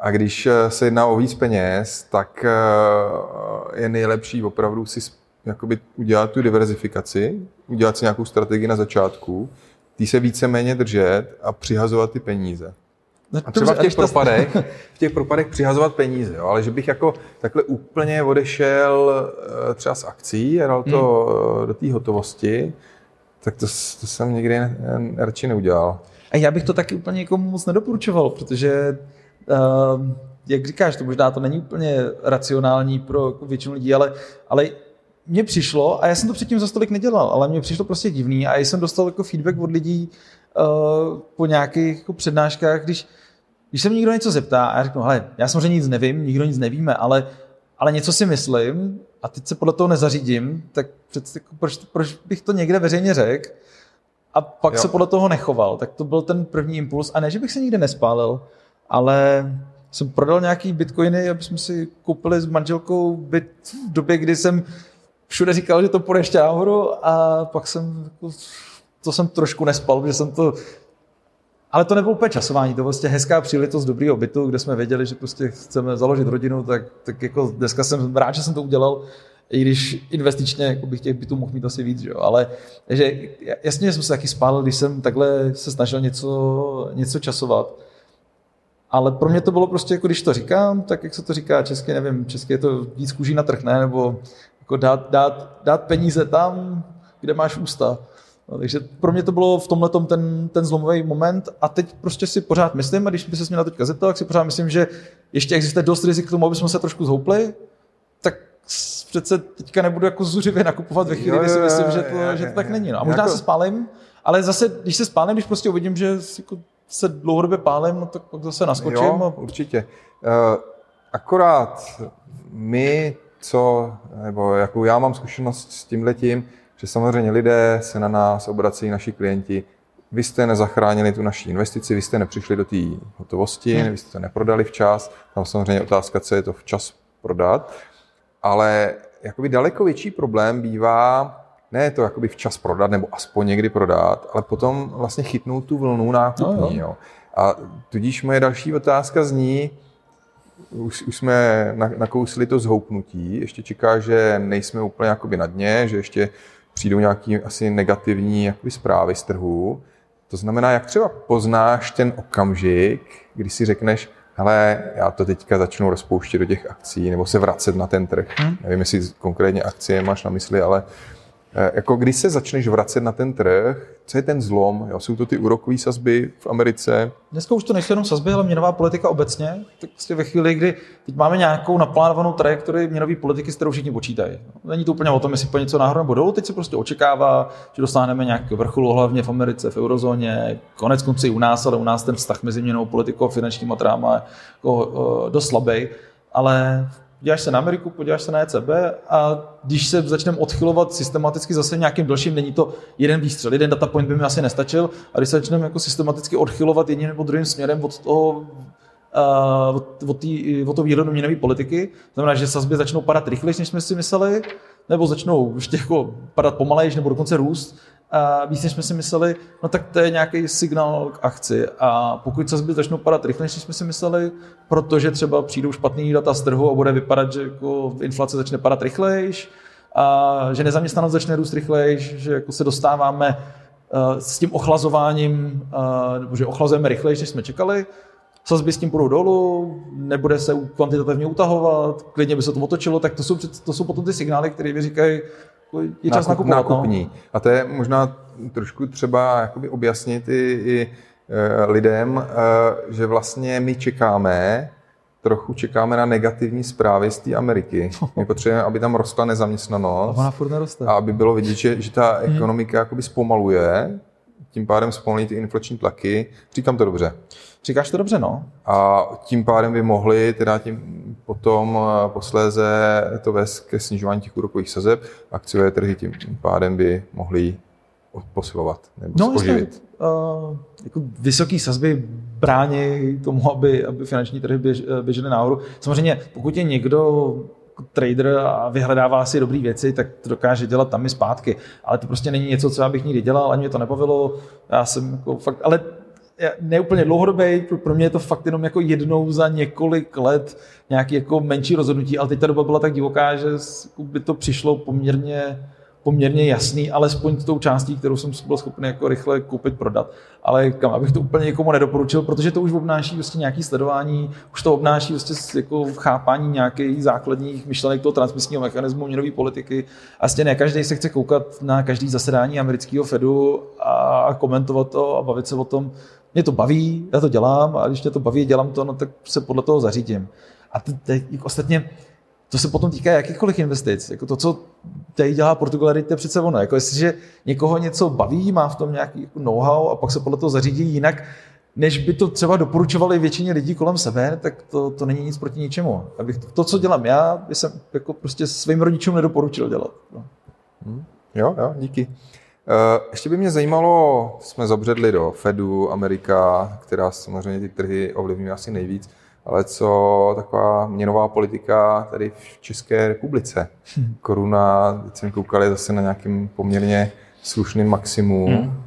a když eh, se jedná o víc peněz, tak eh, je nejlepší opravdu si jakoby udělat tu diverzifikaci, udělat si nějakou strategii na začátku, tý se víceméně držet a přihazovat ty peníze. No, a třeba v těch, propadech, (laughs) v těch propadech přihazovat peníze, jo, ale že bych jako takhle úplně odešel eh, třeba z akcí a dal to hmm. do té hotovosti, tak to, to jsem nikdy radši neudělal. A já bych to taky úplně někomu moc nedoporučoval, protože uh, jak říkáš, to možná to není úplně racionální pro většinu lidí, ale, ale mně přišlo, a já jsem to předtím za stolik nedělal, ale mně přišlo prostě divný a jsem dostal jako feedback od lidí uh, po nějakých jako přednáškách, když, když se mě někdo něco zeptá a já řeknu, hele, já samozřejmě nic nevím, nikdo nic nevíme, ale, ale něco si myslím a teď se podle toho nezařídím, tak přece, jako, proč, proč bych to někde veřejně řekl a pak jo. se podle toho nechoval. Tak to byl ten první impuls. A ne, že bych se nikde nespálil, ale jsem prodal nějaký bitcoiny, aby jsme si koupili s manželkou byt v době, kdy jsem všude říkal, že to půjde ještě nahoru a pak jsem, jako, to jsem trošku nespal, protože jsem to ale to nebylo úplně časování, to vlastně hezká příležitost dobrýho bytu, kde jsme věděli, že prostě chceme založit rodinu, tak, tak jako dneska jsem rád, že jsem to udělal, i když investičně jako bych těch bytů mohl mít asi víc, jo. ale že jasně, že jsem se taky spálil, když jsem takhle se snažil něco, něco časovat. Ale pro mě to bylo prostě, jako když to říkám, tak jak se to říká česky, nevím, česky je to víc kůží na trh, ne? Nebo jako dát, dát, dát peníze tam, kde máš ústa. No, takže pro mě to bylo v tomhle ten, ten zlomový moment a teď prostě si pořád myslím, a když by se mě na teďka zeptal, tak si pořád myslím, že ještě existuje dost rizik k tomu, aby jsme se trošku zhoupli, tak přece teďka nebudu jako zuřivě nakupovat ve chvíli, kdy si myslím, že to, že to tak není. No. A možná jako... se spálím, ale zase, když se spálím, když prostě uvidím, že jako se dlouhodobě pálím, no tak pak zase naskočím. Jo, a... určitě. Uh, akorát my, co, nebo jakou já mám zkušenost s tím letím, že samozřejmě lidé se na nás obrací, naši klienti, vy jste nezachránili tu naši investici, vy jste nepřišli do té hotovosti, hmm. vy jste to neprodali včas, tam samozřejmě otázka, co je to včas prodat, ale jakoby daleko větší problém bývá ne to jakoby včas prodat, nebo aspoň někdy prodat, ale potom vlastně chytnout tu vlnu nákupní. No, jo. Jo. A tudíž moje další otázka zní, už, už jsme nakousli to zhoupnutí, ještě čeká, že nejsme úplně jakoby na dně, že ještě přijdou nějaké asi negativní jakoby, zprávy z trhu. To znamená, jak třeba poznáš ten okamžik, kdy si řekneš, hele, já to teďka začnu rozpouštět do těch akcí nebo se vracet na ten trh. Hmm. Nevím, jestli konkrétně akcie máš na mysli, ale Eh, jako když se začneš vracet na ten trh, co je ten zlom? Jo? Jsou to ty úrokové sazby v Americe? Dneska už to nejsou jenom sazby, ale měnová politika obecně. Tak prostě ve chvíli, kdy teď máme nějakou naplánovanou trajektorii měnové politiky, s kterou všichni počítají. Není to úplně o tom, jestli po něco nahoru nebo dolů. Teď se prostě očekává, že dosáhneme nějaký vrcholu, hlavně v Americe, v eurozóně, konec konci u nás, ale u nás ten vztah mezi měnovou politikou a finančníma tráma jako, dost slabý. Ale podíváš se na Ameriku, podíváš se na ECB a když se začneme odchylovat systematicky zase nějakým dalším, není to jeden výstřel, jeden data point by mi asi nestačil, a když se začneme jako systematicky odchylovat jedním nebo druhým směrem od toho, od, od, tý, od toho výhledu měnové politiky, znamená, že sazby začnou padat rychleji, než jsme si mysleli, nebo začnou ještě jako padat pomalejš, nebo dokonce růst, a víc, než jsme si mysleli, no tak to je nějaký signál k akci. A pokud sazby začnou padat rychleji, než jsme si mysleli, protože třeba přijdou špatný data z trhu a bude vypadat, že jako inflace začne padat rychleji, a že nezaměstnanost začne růst rychleji, že jako se dostáváme uh, s tím ochlazováním, uh, nebo že ochlazujeme rychleji, než jsme čekali, sazby s tím půjdou dolů, nebude se kvantitativně utahovat, klidně by se to otočilo, tak to jsou, to jsou potom ty signály, které mi říkají, je čas Nákup, nakupovat. No. Nákupní. No. A to je možná trošku třeba jakoby objasnit i, i e, lidem, e, že vlastně my čekáme, trochu čekáme na negativní zprávy z té Ameriky. (laughs) My potřebujeme, aby tam rostla nezaměstnanost. A ona furt neroste. A aby bylo vidět, že, že ta hmm. ekonomika jakoby zpomaluje, tím pádem zpomalí ty inflační tlaky. Říkám to dobře. Říkáš to dobře, no. A tím pádem by mohli teda tím potom eh, posléze to vést ke snižování těch úrokových sazeb. Akciové trhy tím pádem by mohly posilovat nebo no, spoživit. Uh, jako vysoké sazby brání tomu, aby, aby finanční trhy běž, eh, běžely nahoru. Samozřejmě, pokud je někdo trader a vyhledává si dobré věci, tak to dokáže dělat tam i zpátky. Ale to prostě není něco, co já bych nikdy dělal, ani mě to nebavilo. Já jsem jako fakt, ale neúplně dlouhodobý, pro mě je to fakt jenom jako jednou za několik let nějaký jako menší rozhodnutí, ale teď ta doba byla tak divoká, že by to přišlo poměrně poměrně jasný, alespoň s tou částí, kterou jsem byl schopný jako rychle koupit, prodat. Ale kam, abych to úplně někomu nedoporučil, protože to už obnáší vlastně nějaký sledování, už to obnáší vlastně jako chápání nějakých základních myšlenek toho transmisního mechanismu měnové politiky. A vlastně ne každý se chce koukat na každý zasedání amerického Fedu a komentovat to a bavit se o tom. Mě to baví, já to dělám a když mě to baví, dělám to, no, tak se podle toho zařídím. A teď, ostatně to se potom týká jakýchkoliv investic. Jako to, co tady dělá Portugal, to je přece ono. Jako jestliže někoho něco baví, má v tom nějaký jako know-how a pak se podle toho zařídí jinak, než by to třeba doporučovali většině lidí kolem sebe, tak to, to není nic proti ničemu. Abych to, to co dělám já, by jsem jako prostě svým rodičům nedoporučil dělat. Hmm. Jo, jo, díky. Eh, ještě by mě zajímalo, jsme zabředli do Fedu, Amerika, která samozřejmě ty trhy ovlivňuje asi nejvíc, ale co taková měnová politika tady v České republice? Hmm. Koruna, teď jsme koukali zase na nějakým poměrně slušným maximum. Hmm.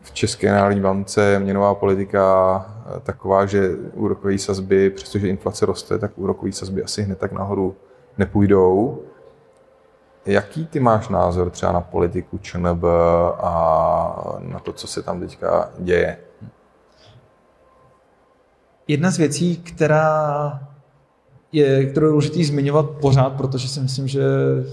V České národní bance měnová politika eh, taková, že úrokové sazby, přestože inflace roste, tak úrokové sazby asi hned tak nahoru nepůjdou. Jaký ty máš názor třeba na politiku ČNB a na to, co se tam teďka děje? Jedna z věcí, která je, kterou je důležitý zmiňovat pořád, protože si myslím, že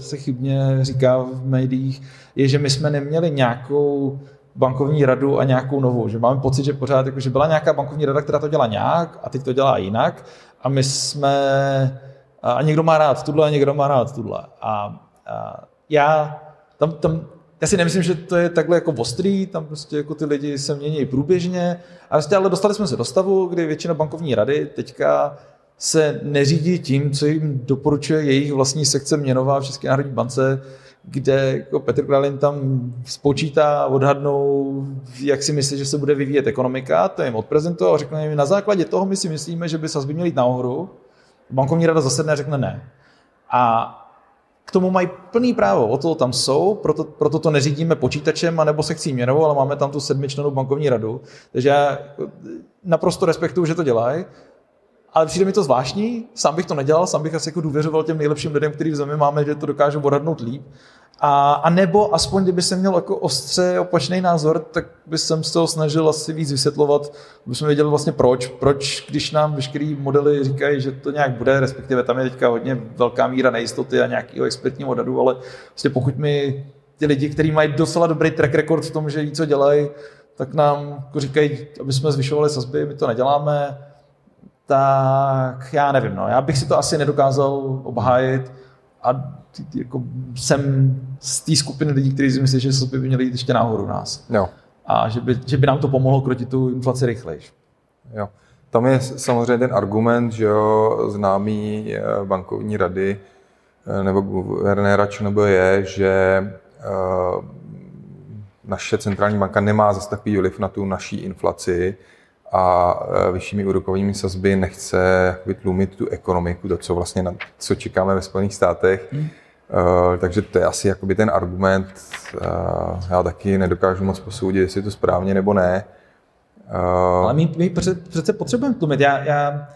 se chybně říká v médiích, je, že my jsme neměli nějakou bankovní radu a nějakou novou. Že máme pocit, že pořád, jako, že byla nějaká bankovní rada, která to dělá nějak a teď to dělá jinak a my jsme a někdo má rád tuhle a někdo má rád tuhle. A já tam, tam, já si nemyslím, že to je takhle jako ostrý, tam prostě jako ty lidi se mění průběžně, prostě, ale dostali jsme se do stavu, kdy většina bankovní rady teďka se neřídí tím, co jim doporučuje jejich vlastní sekce měnová v České národní bance, kde jako Petr Kralin tam spočítá, odhadnou, jak si myslí, že se bude vyvíjet ekonomika, to jim odprezentoval a řekne jim, na základě toho my si myslíme, že by sazby měly jít nahoru. Bankovní rada zasedne a řekne ne. A k tomu mají plný právo, o to tam jsou, proto, proto to neřídíme počítačem anebo sekcí měnovou, ale máme tam tu sedmičlenou bankovní radu. Takže já naprosto respektuju, že to dělají, ale přijde mi to zvláštní, sám bych to nedělal, sám bych asi jako důvěřoval těm nejlepším lidem, který v zemi máme, že to dokážou odhadnout líp. A, a nebo aspoň, kdyby jsem měl jako ostře opačný názor, tak by jsem se toho snažil asi víc vysvětlovat, aby jsme věděli vlastně proč. Proč, když nám veškerý modely říkají, že to nějak bude, respektive tam je teďka hodně velká míra nejistoty a nějakého expertního odhadu, ale vlastně pokud mi ty lidi, kteří mají docela dobrý track record v tom, že ví, co dělají, tak nám jako říkají, aby jsme zvyšovali sazby, my to neděláme, tak já nevím, no. já bych si to asi nedokázal obhájit a jako jsem z té skupiny lidí, kteří si myslí, že sazby by měly jít ještě nahoru nás. Jo. A že by, že by nám to pomohlo krotit tu inflaci rychleji. Jo. Tam je samozřejmě ten argument, že jo, známý eh, bankovní rady eh, nebo guvernéra nebo je, že eh, naše centrální banka nemá zase takový vliv na tu naší inflaci, a vyššími úrokovými sazby nechce tlumit tu ekonomiku, to, co vlastně na, co čekáme ve Spojených státech. Hmm. Uh, takže to je asi jakoby ten argument. Uh, já taky nedokážu moc posoudit, jestli je to správně nebo ne. Uh, Ale my, my přece potřebujeme tlumit. Já, já,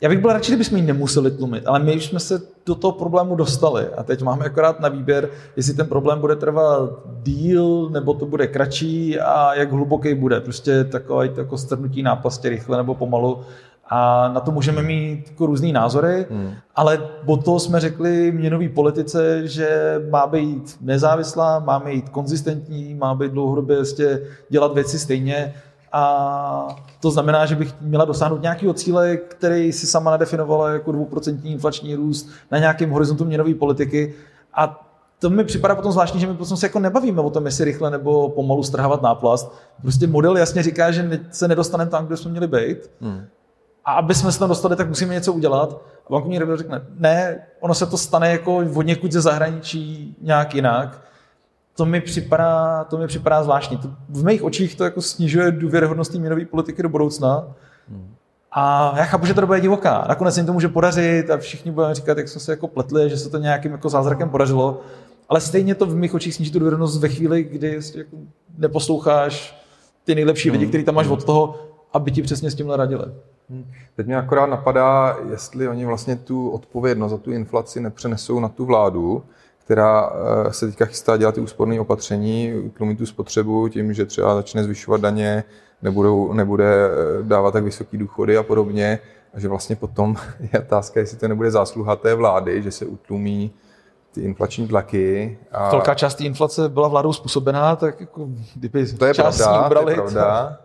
já bych byl radši, kdybychom ji nemuseli tlumit, ale my už jsme se do toho problému dostali a teď máme akorát na výběr, jestli ten problém bude trvat díl, nebo to bude kratší a jak hluboký bude. Prostě takové jako strnutí náplasti rychle nebo pomalu a na to můžeme mít jako různý názory, hmm. ale od toho jsme řekli měnový politice, že má být nezávislá, má být konzistentní, má být dlouhodobě dělat věci stejně a to znamená, že bych měla dosáhnout nějakého cíle, který si sama nadefinovala jako dvouprocentní inflační růst na nějakém horizontu měnové politiky. A to mi připadá potom zvláštní, že my potom se jako nebavíme o tom, jestli rychle nebo pomalu strhávat náplast. Prostě model jasně říká, že se nedostaneme tam, kde jsme měli být. Hmm. A aby jsme se tam dostali, tak musíme něco udělat. A bankovní rada řekne, ne, ono se to stane jako od někud ze zahraničí nějak jinak to mi připadá, to mi připadá zvláštní. To, v mých očích to jako snižuje důvěryhodnost měnové politiky do budoucna. A já chápu, že to bude divoká. Nakonec se jim to může podařit a všichni budeme říkat, jak jsme se jako pletli, že se to nějakým jako zázrakem podařilo. Ale stejně to v mých očích sníží tu důvěryhodnost ve chvíli, kdy jako neposloucháš ty nejlepší lidi, hmm. který tam máš od toho, aby ti přesně s tímhle radili. Teď mě akorát napadá, jestli oni vlastně tu odpovědnost za tu inflaci nepřenesou na tu vládu, která eh, se teďka chystá dělat ty úsporné opatření, utlumit tu spotřebu tím, že třeba začne zvyšovat daně, nebudou, nebude eh, dávat tak vysoké důchody a podobně. A že vlastně potom (laughs) je otázka, jestli to nebude zásluha té vlády, že se utlumí ty inflační tlaky. A... Velká část té inflace byla vládou způsobená, tak jako kdyby to je část pravda, ubrali, to je pravda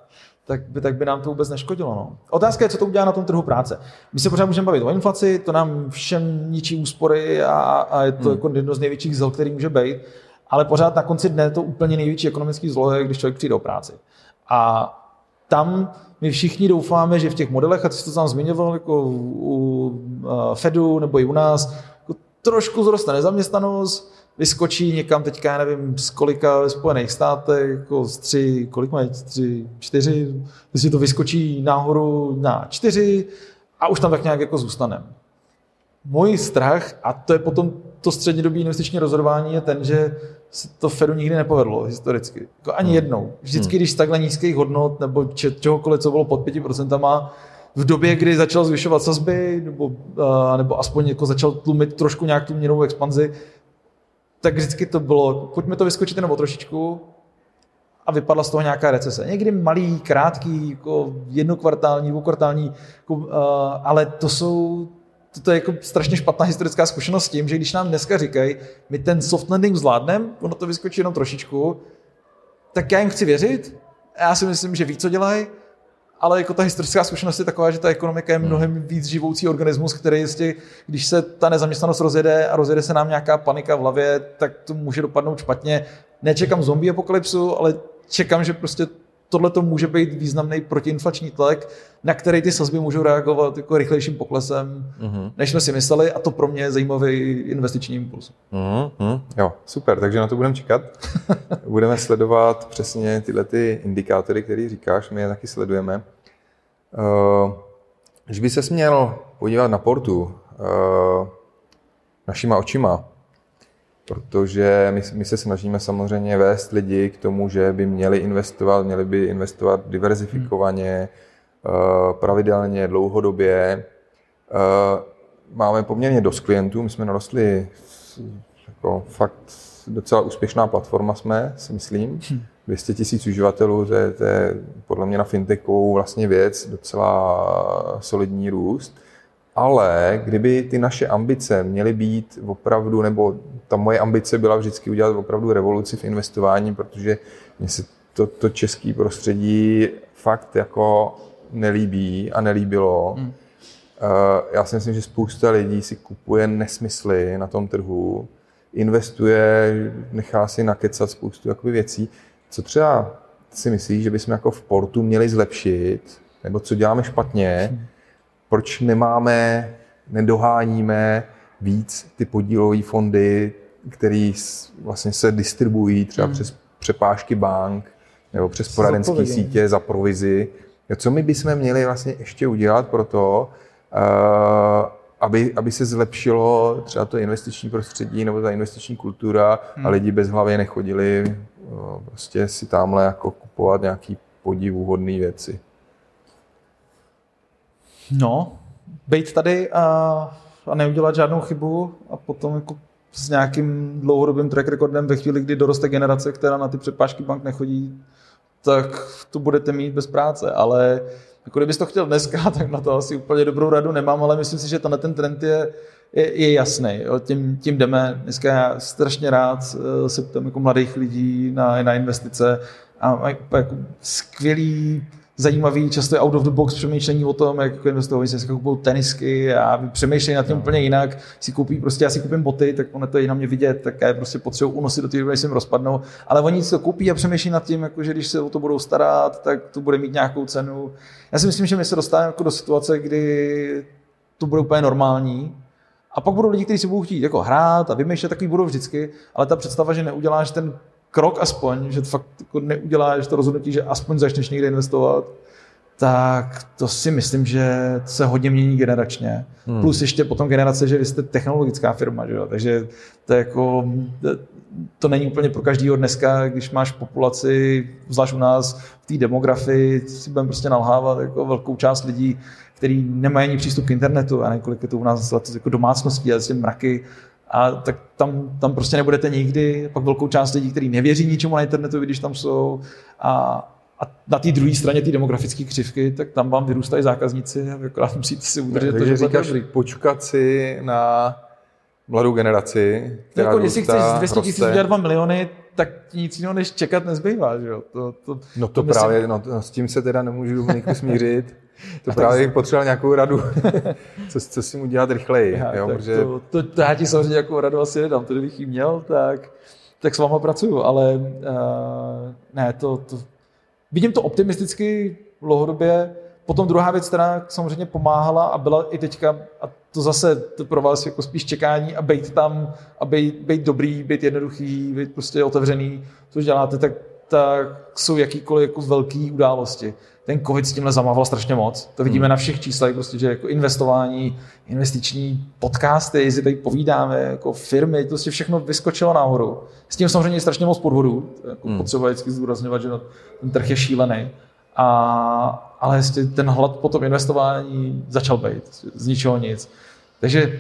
tak by, tak by nám to vůbec neškodilo. No. Otázka je, co to udělá na tom trhu práce. My se pořád můžeme bavit o inflaci, to nám všem ničí úspory a, a je to hmm. jako jedno z největších zl, který může být, ale pořád na konci dne to úplně největší ekonomický zlo je, když člověk přijde do práce. A tam my všichni doufáme, že v těch modelech, a ty jsi to tam zmiňoval, jako u Fedu nebo i u nás, jako trošku zroste nezaměstnanost, vyskočí někam teďka, já nevím, z kolika ve Spojených státech, jako z tři, kolik mají, tři, čtyři, prostě to vyskočí nahoru na čtyři a už tam tak nějak jako zůstaneme. Můj strach, a to je potom to střednědobí investiční rozhodování, je ten, že se to Fedu nikdy nepovedlo historicky. Jako ani hmm. jednou. Vždycky, hmm. když takhle nízkých hodnot nebo čehokoliv, co bylo pod 5%, v době, kdy začal zvyšovat sazby, nebo, uh, nebo aspoň jako začal tlumit trošku nějak tu měnovou expanzi, tak vždycky to bylo, pojďme to vyskočit jenom o trošičku a vypadla z toho nějaká recese. Někdy malý, krátký, jako jednokvartální, dvoukvartální, jako, uh, ale to jsou, to, to je jako strašně špatná historická zkušenost s tím, že když nám dneska říkají, my ten soft landing zvládneme, ono to vyskočí jenom trošičku, tak já jim chci věřit, já si myslím, že ví, co dělají, ale jako ta historická zkušenost je taková, že ta ekonomika je hmm. mnohem víc živoucí organismus, který jistě, když se ta nezaměstnanost rozjede a rozjede se nám nějaká panika v hlavě, tak to může dopadnout špatně. Nečekám zombie apokalypsu, ale čekám, že prostě tohle to může být významný protiinflační tlak, na který ty sazby můžou reagovat jako rychlejším poklesem, mm-hmm. než jsme si mysleli a to pro mě je zajímavý investiční impuls. Mm-hmm. Jo, super, takže na to budeme čekat. (laughs) budeme sledovat přesně tyhle ty indikátory, které říkáš, my je taky sledujeme. Uh, když by se směl podívat na portu uh, našima očima, protože my, my se snažíme samozřejmě vést lidi k tomu, že by měli investovat, měli by investovat diverzifikovaně, hmm. pravidelně, dlouhodobě. Eh, máme poměrně dost klientů, my jsme narostli jako fakt docela úspěšná platforma jsme, si myslím. 200 hmm. tisíc uživatelů, to je, to je podle mě na fintechu vlastně věc, docela solidní růst ale kdyby ty naše ambice měly být opravdu, nebo ta moje ambice byla vždycky udělat opravdu revoluci v investování, protože mně se to, to české prostředí fakt jako nelíbí a nelíbilo. Eh, já si myslím, že spousta lidí si kupuje nesmysly na tom trhu, investuje, nechá si nakecat spoustu jakoby věcí. Co třeba si myslíš, že bychom jako v portu měli zlepšit, nebo co děláme špatně, hmm proč nemáme, nedoháníme víc ty podílové fondy, které vlastně se distribuují třeba hmm. přes přepážky bank nebo přes poradenské sítě za provizi. Co my bychom měli vlastně ještě udělat pro to, uh, aby, aby se zlepšilo třeba to investiční prostředí nebo ta investiční kultura hmm. a lidi bez hlavy nechodili uh, prostě si tamhle jako kupovat nějaký podivuhodné věci. No, být tady a, a neudělat žádnou chybu a potom jako s nějakým dlouhodobým track recordem ve chvíli, kdy doroste generace, která na ty přepážky bank nechodí, tak to budete mít bez práce, ale jako kdybys to chtěl dneska, (laughs) tak na to asi úplně dobrou radu nemám, ale myslím si, že tenhle ten trend je, je, je jasný. Jo. Tím, tím jdeme. Dneska já strašně rád eh, se ptám jako mladých lidí na, na investice a, a jako skvělý zajímavý, často je out of the box přemýšlení o tom, jak investovat, si kupují tenisky a přemýšlejí nad tím no. úplně jinak, si koupí prostě, já si koupím boty, tak ono to je na mě vidět, tak já je prostě potřebuji unosit do té doby, než se jim rozpadnou, ale oni si to koupí a přemýšlí nad tím, jako, že když se o to budou starat, tak to bude mít nějakou cenu. Já si myslím, že my se dostáváme jako do situace, kdy to bude úplně normální, a pak budou lidi, kteří si budou chtít jako hrát a vymýšlet, takový budou vždycky, ale ta představa, že neuděláš ten krok aspoň, že to fakt jako neuděláš to rozhodnutí, že aspoň začneš někde investovat, tak to si myslím, že se hodně mění generačně. Hmm. Plus ještě potom generace, že vy jste technologická firma, že jo? takže to, je jako, to není úplně pro každýho dneska, když máš populaci, zvlášť u nás, v té demografii, si budeme prostě nalhávat jako velkou část lidí, kteří nemají ani přístup k internetu a několik je to u nás jako domácností a mraky a tak tam, tam prostě nebudete nikdy. Pak velkou část lidí, kteří nevěří ničemu na internetu, když tam jsou. A, a na té druhé straně té demografické křivky, tak tam vám vyrůstají zákazníci a akorát musíte si udržet to, že říkáš dobrý. počkat si na mladou generaci, která jako, jestli chceš 200 tisíc udělat 2 miliony, tak nic jiného než čekat nezbývá. Že jo? To, to, no to, to právě, myslím... no, s tím se teda nemůžu Dominiku smířit. (laughs) (laughs) To právě bych potřeboval nějakou radu, (laughs) co, co si mu dělat rychleji. Já, jo, protože... to, to, to, já ti samozřejmě nějakou radu asi nedám, to kdybych ji měl, tak, tak s váma pracuju, ale uh, ne, to, to vidím to optimisticky dlouhodobě. Potom druhá věc, která samozřejmě pomáhala a byla i teďka, a to zase to pro vás jako spíš čekání a být tam a být, být dobrý, být jednoduchý, být prostě otevřený, což děláte, tak, tak jsou jakýkoliv jako velké události. Ten covid s tímhle zamával strašně moc. To vidíme hmm. na všech číslech, prostě, že jako investování, investiční podcasty, si tady povídáme, jako firmy, to prostě všechno vyskočilo nahoru. S tím samozřejmě je strašně moc podvodů. Jako hmm. Potřeba vždycky zdůrazňovat, že ten trh je šílený. A, ale jestli ten hlad po tom investování začal být z ničeho nic. Takže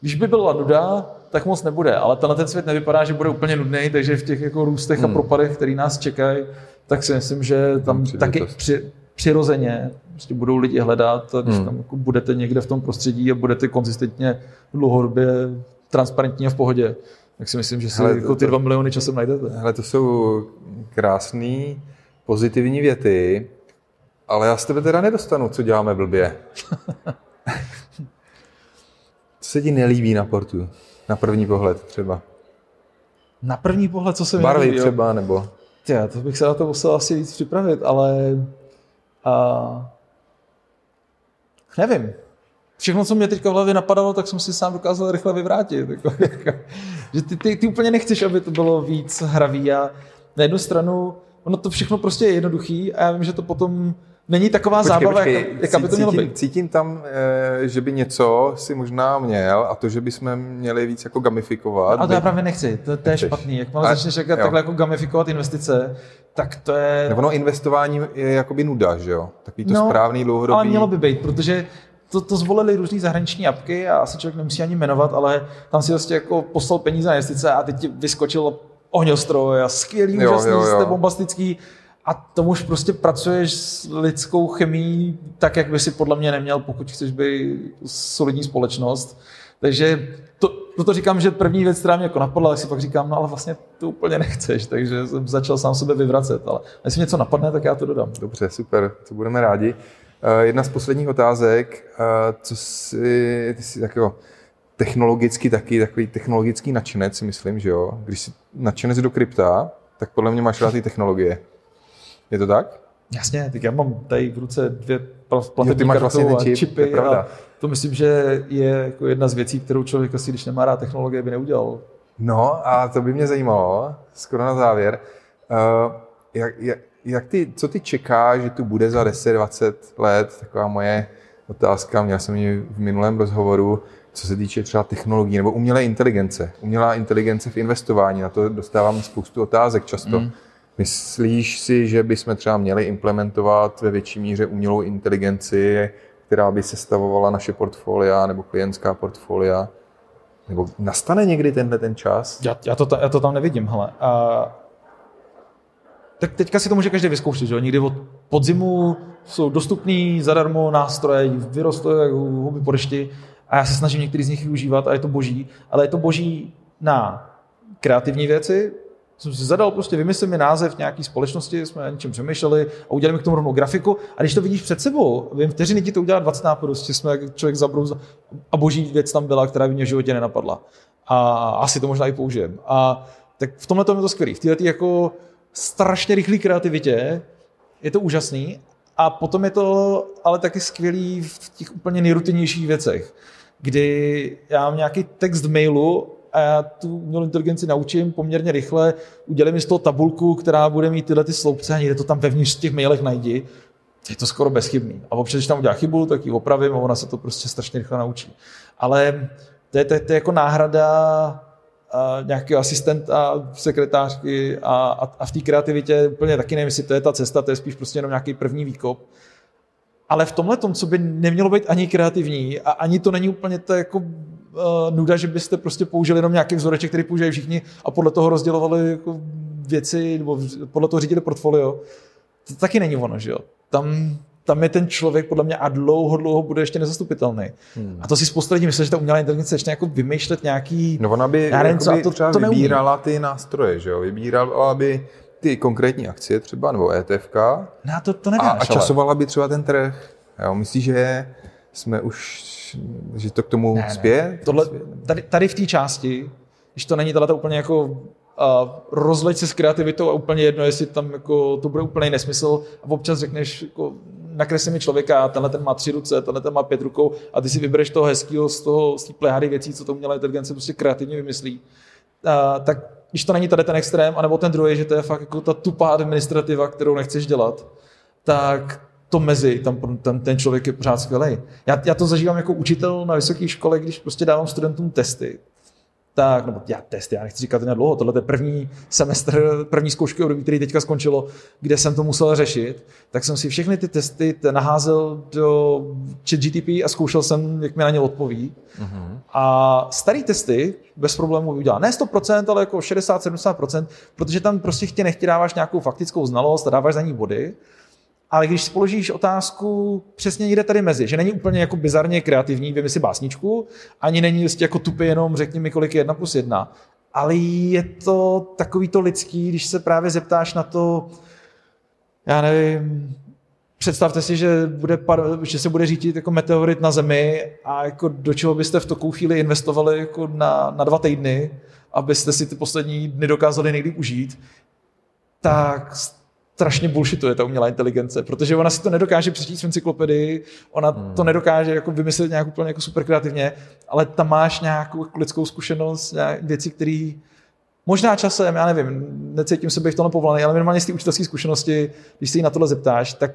když by byla nuda, tak moc nebude, ale tenhle ten svět nevypadá, že bude úplně nudný, takže v těch jako růstech hmm. a propadech, který nás čekají, tak si myslím, že tam taky při, přirozeně prostě budou lidi hledat, a když hmm. tam jako budete někde v tom prostředí a budete konzistentně dlouhodobě transparentně v pohodě, tak si myslím, že si hele, jako ty dva miliony časem najdete. Hele, to jsou krásný pozitivní věty, ale já z tebe teda nedostanu, co děláme blbě. (laughs) co se ti nelíbí na portu? Na první pohled třeba. Na první pohled, co se mi Barvy třeba, nebo... Tě, to bych se na to musel asi víc připravit, ale... Uh, nevím. Všechno, co mě teďka v hlavě napadalo, tak jsem si sám dokázal rychle vyvrátit. Jako, (laughs) jako, že ty, ty, ty úplně nechceš, aby to bylo víc hravý a na jednu stranu ono to všechno prostě je jednoduchý a já vím, že to potom není taková počkej, zábava, počkej, jak, jak by to mělo být. Cítím tam, eh, že by něco si možná měl a to, že bychom měli víc jako gamifikovat. A to by... já právě nechci, to, to je špatný. Jak mám začneš říkat takhle jako gamifikovat investice, tak to je... Nebo no, investování je jakoby nuda, že jo? Takový to no, správný dlouhodobý... ale mělo by být, protože to, to zvolili různý zahraniční apky a asi člověk nemusí ani jmenovat, ale tam si vlastně jako poslal peníze na investice a teď ti vyskočil ohňostroj a skvělý, jo, úžasný, jo, jo. jste bombastický a tomu už prostě pracuješ s lidskou chemií tak, jak by si podle mě neměl, pokud chceš být solidní společnost. Takže to, proto říkám, že první věc, která mě jako napadla, tak si pak říkám, no ale vlastně to úplně nechceš, takže jsem začal sám sebe vyvracet, ale jestli něco napadne, tak já to dodám. Dobře, super, to budeme rádi. Uh, jedna z posledních otázek, uh, co si, ty jsi takového technologicky taky, takový technologický nadšenec, myslím, že jo. Když jsi nadšenec do krypta, tak podle mě máš rád ty technologie. Je to tak? Jasně, tak já mám tady v ruce dvě platební kartu vlastně a čip, čipy. To, a to myslím, že je jako jedna z věcí, kterou člověk asi, když nemá rád technologie, by neudělal. No a to by mě zajímalo, skoro na závěr. Uh, jak, jak, jak ty, co ty čekáš, že tu bude za 10-20 let? Taková moje otázka, měl jsem ji v minulém rozhovoru co se týče třeba technologií nebo umělé inteligence. Umělá inteligence v investování, na to dostávám spoustu otázek často. Mm. Myslíš si, že bychom třeba měli implementovat ve větší míře umělou inteligenci, která by sestavovala naše portfolia nebo klientská portfolia? Nebo nastane někdy tenhle ten čas? Já, já, to, já to tam nevidím, hele. A, tak teďka si to může každý vyzkoušet, že jo? Někdy od podzimu jsou dostupný zadarmo nástroje, vyrostou jak huby po dešti a já se snažím některý z nich využívat a je to boží, ale je to boží na kreativní věci, jsem si zadal, prostě vymyslím mi název nějaký společnosti, jsme o něčem přemýšleli a udělali k tomu rovnou grafiku. A když to vidíš před sebou, vím, vteřiny ti to udělá 20 nápadů, prostě jsme člověk zabrouzl a boží věc tam byla, která by mě v životě nenapadla. A asi to možná i použijem. A tak v tomhle tom je to skvělé. V této jako strašně rychlé kreativitě je to úžasný. A potom je to ale taky skvělý v těch úplně nejrutinnějších věcech kdy já mám nějaký text mailu a já tu umělou inteligenci naučím poměrně rychle, udělím mi z toho tabulku, která bude mít tyhle ty sloupce a někde to tam vevnitř v těch mailech najdi. Je to skoro bezchybný. A občas, když tam udělá chybu, tak ji opravím a ona se to prostě strašně rychle naučí. Ale to je, to je, to je jako náhrada nějakého asistenta, sekretářky a, a, a v té kreativitě úplně taky nevím, jestli to je ta cesta, to je spíš prostě jenom nějaký první výkop ale v tomhle tom, co by nemělo být ani kreativní a ani to není úplně to jako uh, nuda, že byste prostě použili jenom nějaký vzoreček, který používají všichni a podle toho rozdělovali jako věci, nebo podle toho řídili portfolio. To taky není ono, že jo. Tam, tam je ten člověk podle mě a dlouho, dlouho bude ještě nezastupitelný. Hmm. A to si spousta lidí myslí, že ta umělá inteligence ještě jako vymýšlet nějaký... No ona by nevím, co, to, třeba to vybírala ty nástroje, že jo? Vybírala by ty konkrétní akcie třeba, nebo ETF. No, to, to nevím, a, a časovala by třeba ten trh. Jo, myslíš, že jsme už, že to k tomu ne, spěje? Ne. Tohle, tady, tady v té části, když to není tohle úplně jako a rozleď se s kreativitou a úplně jedno, jestli tam jako, to bude úplný nesmysl a občas řekneš, jako, nakresli mi člověka, tenhle ten má tři ruce, tenhle ten má pět rukou a ty si vybereš toho hezkého z toho, z té plejády věcí, co to umělá inteligence prostě kreativně vymyslí. A, tak když to není tady ten extrém, anebo ten druhý, že to je fakt jako ta tupá administrativa, kterou nechceš dělat, tak to mezi, tam ten, ten člověk je pořád skvělý. Já, já to zažívám jako učitel na vysoké škole, když prostě dávám studentům testy, tak, nebo já test, já nechci říkat na dlouho, tohle je první semestr, první zkoušky období, který teďka skončilo, kde jsem to musel řešit, tak jsem si všechny ty testy naházel do ChatGTP a zkoušel jsem, jak mi na ně odpoví. Uh-huh. A starý testy bez problémů udělal. Ne 100%, ale jako 60-70%, protože tam prostě chtě nechtě dáváš nějakou faktickou znalost a dáváš za ní body ale když položíš otázku přesně někde tady mezi, že není úplně jako bizarně kreativní, vím si básničku, ani není prostě jako tupě jenom řekni mi, kolik je jedna plus jedna, ale je to takový to lidský, když se právě zeptáš na to, já nevím, představte si, že, bude, že se bude řídit jako meteorit na Zemi a jako do čeho byste v takovou chvíli investovali jako na, na dva týdny, abyste si ty poslední dny dokázali nejlíp užít, tak strašně bullshituje ta umělá inteligence, protože ona si to nedokáže přečíst v encyklopedii, ona hmm. to nedokáže jako vymyslet nějak úplně jako super kreativně, ale tam máš nějakou jako lidskou zkušenost, věci, které možná časem, já nevím, necítím se bych tohle povolaný, ale minimálně z té učitelské zkušenosti, když se jí na tohle zeptáš, tak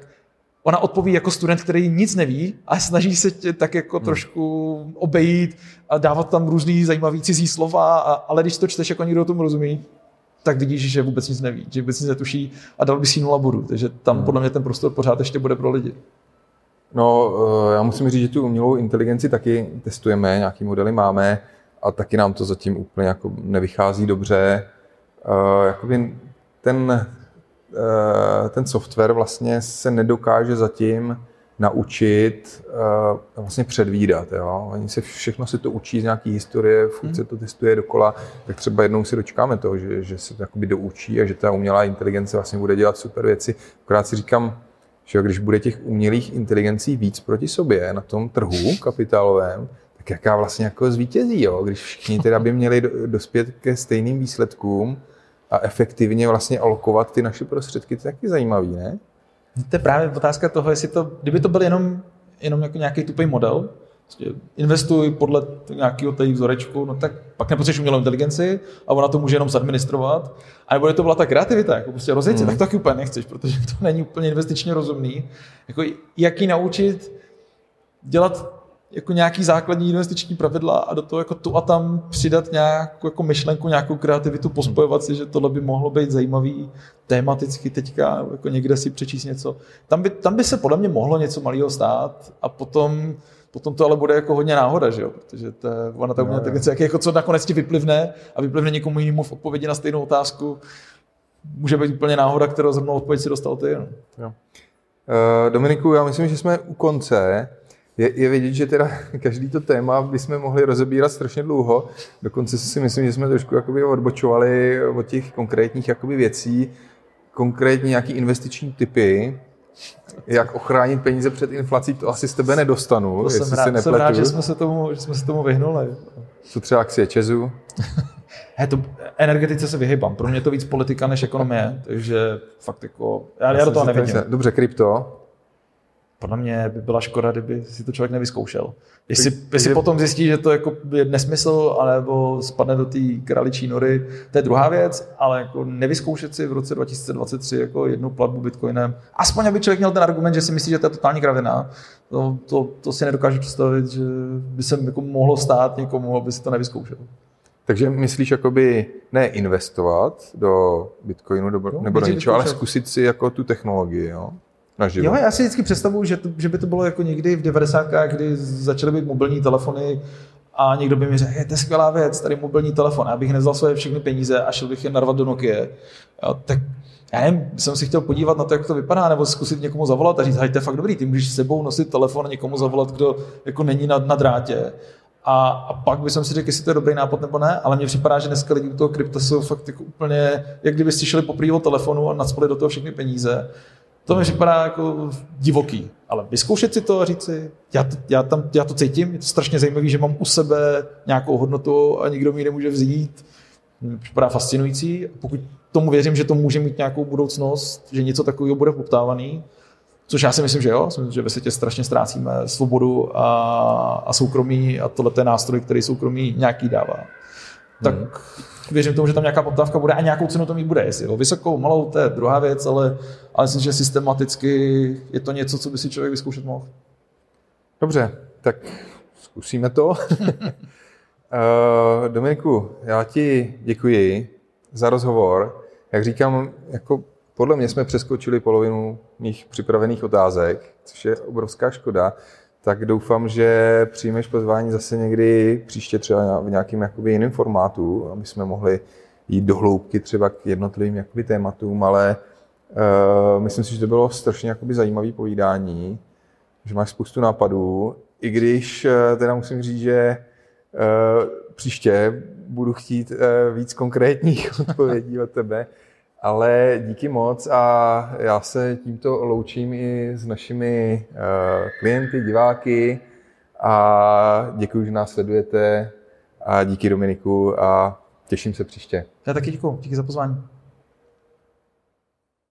ona odpoví jako student, který nic neví a snaží se tě tak jako hmm. trošku obejít a dávat tam různý zajímavý cizí slova, a, ale když to čteš, jako někdo tomu rozumí, tak vidíš, že vůbec nic neví, že vůbec nic netuší a dal by si nula bodu. Takže tam hmm. podle mě ten prostor pořád ještě bude pro lidi. No, eh, já musím říct, že tu umělou inteligenci taky testujeme, nějaký modely máme a taky nám to zatím úplně jako nevychází dobře. Eh, jakoby ten, eh, ten software vlastně se nedokáže zatím naučit uh, vlastně předvídat. Jo? Oni se všechno se to učí z nějaké historie, furt se to testuje dokola, tak třeba jednou si dočkáme toho, že, že se to jakoby doučí a že ta umělá inteligence vlastně bude dělat super věci. Akorát si říkám, že když bude těch umělých inteligencí víc proti sobě na tom trhu kapitálovém, tak jaká vlastně jako zvítězí, jo? když všichni teda by měli dospět ke stejným výsledkům a efektivně vlastně alokovat ty naše prostředky, to je taky zajímavý, ne? To je právě otázka toho, jestli to, kdyby to byl jenom, jenom jako nějaký tupý model, prostě investuj podle nějakého té vzorečku, no tak pak nepotřebuješ umělou inteligenci a ona to může jenom zadministrovat. A nebo to byla ta kreativita, jako prostě rozjet mm. tak to taky úplně nechceš, protože (laughs) to není úplně investičně rozumný. Jako jak ji naučit dělat jako nějaký základní investiční pravidla a do toho jako tu a tam přidat nějakou jako myšlenku, nějakou kreativitu, pospojovat si, že tohle by mohlo být zajímavý tematicky teďka, jako někde si přečíst něco. Tam by, tam by se podle mě mohlo něco malého stát a potom, potom to ale bude jako hodně náhoda, že jo? protože to, ona ta umělá inteligence, jak jako co nakonec ti vyplivne a vyplivne někomu jinému v odpovědi na stejnou otázku, může být úplně náhoda, kterou zrovna odpověď si dostal ty. No. Jo. Uh, Dominiku, já myslím, že jsme u konce je, je vidět, že teda (laughs) každý to téma bychom mohli rozebírat strašně dlouho. Dokonce si myslím, že jsme trošku jakoby odbočovali od těch konkrétních jakoby věcí, konkrétně nějaký investiční typy, jak ochránit peníze před inflací, to asi z tebe nedostanu, to jsem rád, jsem rád, že jsme se tomu, že jsme se tomu vyhnuli. Co třeba akcie Česu? He, to, energetice se vyhybám. Pro mě je to víc politika než ekonomie, takže fakt jako, já, já do toho nevidím. Dobře, krypto? Podle mě by byla škoda, kdyby si to člověk nevyzkoušel. Jestli, tak, jestli potom zjistí, že to jako je nesmysl, anebo spadne do té králičí nory, to je druhá věc, ale jako nevyzkoušet si v roce 2023 jako jednu platbu bitcoinem, aspoň aby člověk měl ten argument, že si myslí, že to je totální kravina, to, to, to si nedokážu představit, že by se jako mohlo stát někomu, aby si to nevyzkoušel. Takže myslíš jakoby ne investovat do Bitcoinu nebo, no, nebo do něčeho, ale zkusit si jako tu technologii, jo? Naživo. Jo, já si vždycky představuju, že, to, že by to bylo jako někdy v 90. kdy začaly být mobilní telefony a někdo by mi řekl, je to je skvělá věc, tady mobilní telefon, já bych nezal své všechny peníze a šel bych je narvat do Nokia. Jo, tak já nevím, jsem si chtěl podívat na to, jak to vypadá, nebo zkusit někomu zavolat a říct, hej, to je fakt dobrý, ty můžeš s sebou nosit telefon a někomu zavolat, kdo jako není na, na drátě. A, a pak bych si řekl, jestli to je dobrý nápad nebo ne, ale mně připadá, že dneska lidi u toho krypta jsou fakt jako úplně, jak kdyby si šli po telefonu a nadspali do toho všechny peníze. To mi připadá jako divoký. Ale vyzkoušet si to a říct si, já to, já, tam, já to cítím, je to strašně zajímavé, že mám u sebe nějakou hodnotu a nikdo mi ji nemůže vzít. Připadá fascinující. Pokud tomu věřím, že to může mít nějakou budoucnost, že něco takového bude poptávaný, což já si myslím, že jo. Myslím, že ve světě strašně ztrácíme svobodu a, a soukromí a tohle je nástroj, který soukromí nějaký dává. Tak hmm. Věřím tomu, že tam nějaká poptávka bude a nějakou cenu to mít bude. Jestli jo, vysokou, malou, to je druhá věc, ale, ale myslím, že systematicky je to něco, co by si člověk vyzkoušet mohl. Dobře, tak zkusíme to. uh, (laughs) Dominiku, já ti děkuji za rozhovor. Jak říkám, jako podle mě jsme přeskočili polovinu mých připravených otázek, což je obrovská škoda. Tak doufám, že přijmeš pozvání zase někdy příště třeba v nějakém jakoby jiném formátu, aby jsme mohli jít do hloubky třeba k jednotlivým jakoby tématům, ale uh, myslím si, že to bylo strašně jakoby zajímavé povídání, že máš spoustu nápadů, i když uh, teda musím říct, že uh, příště budu chtít uh, víc konkrétních (laughs) odpovědí od tebe, ale díky moc a já se tímto loučím i s našimi uh, klienty, diváky a děkuji, že nás sledujete a díky Dominiku a těším se příště. Já taky děkuji, díky za pozvání.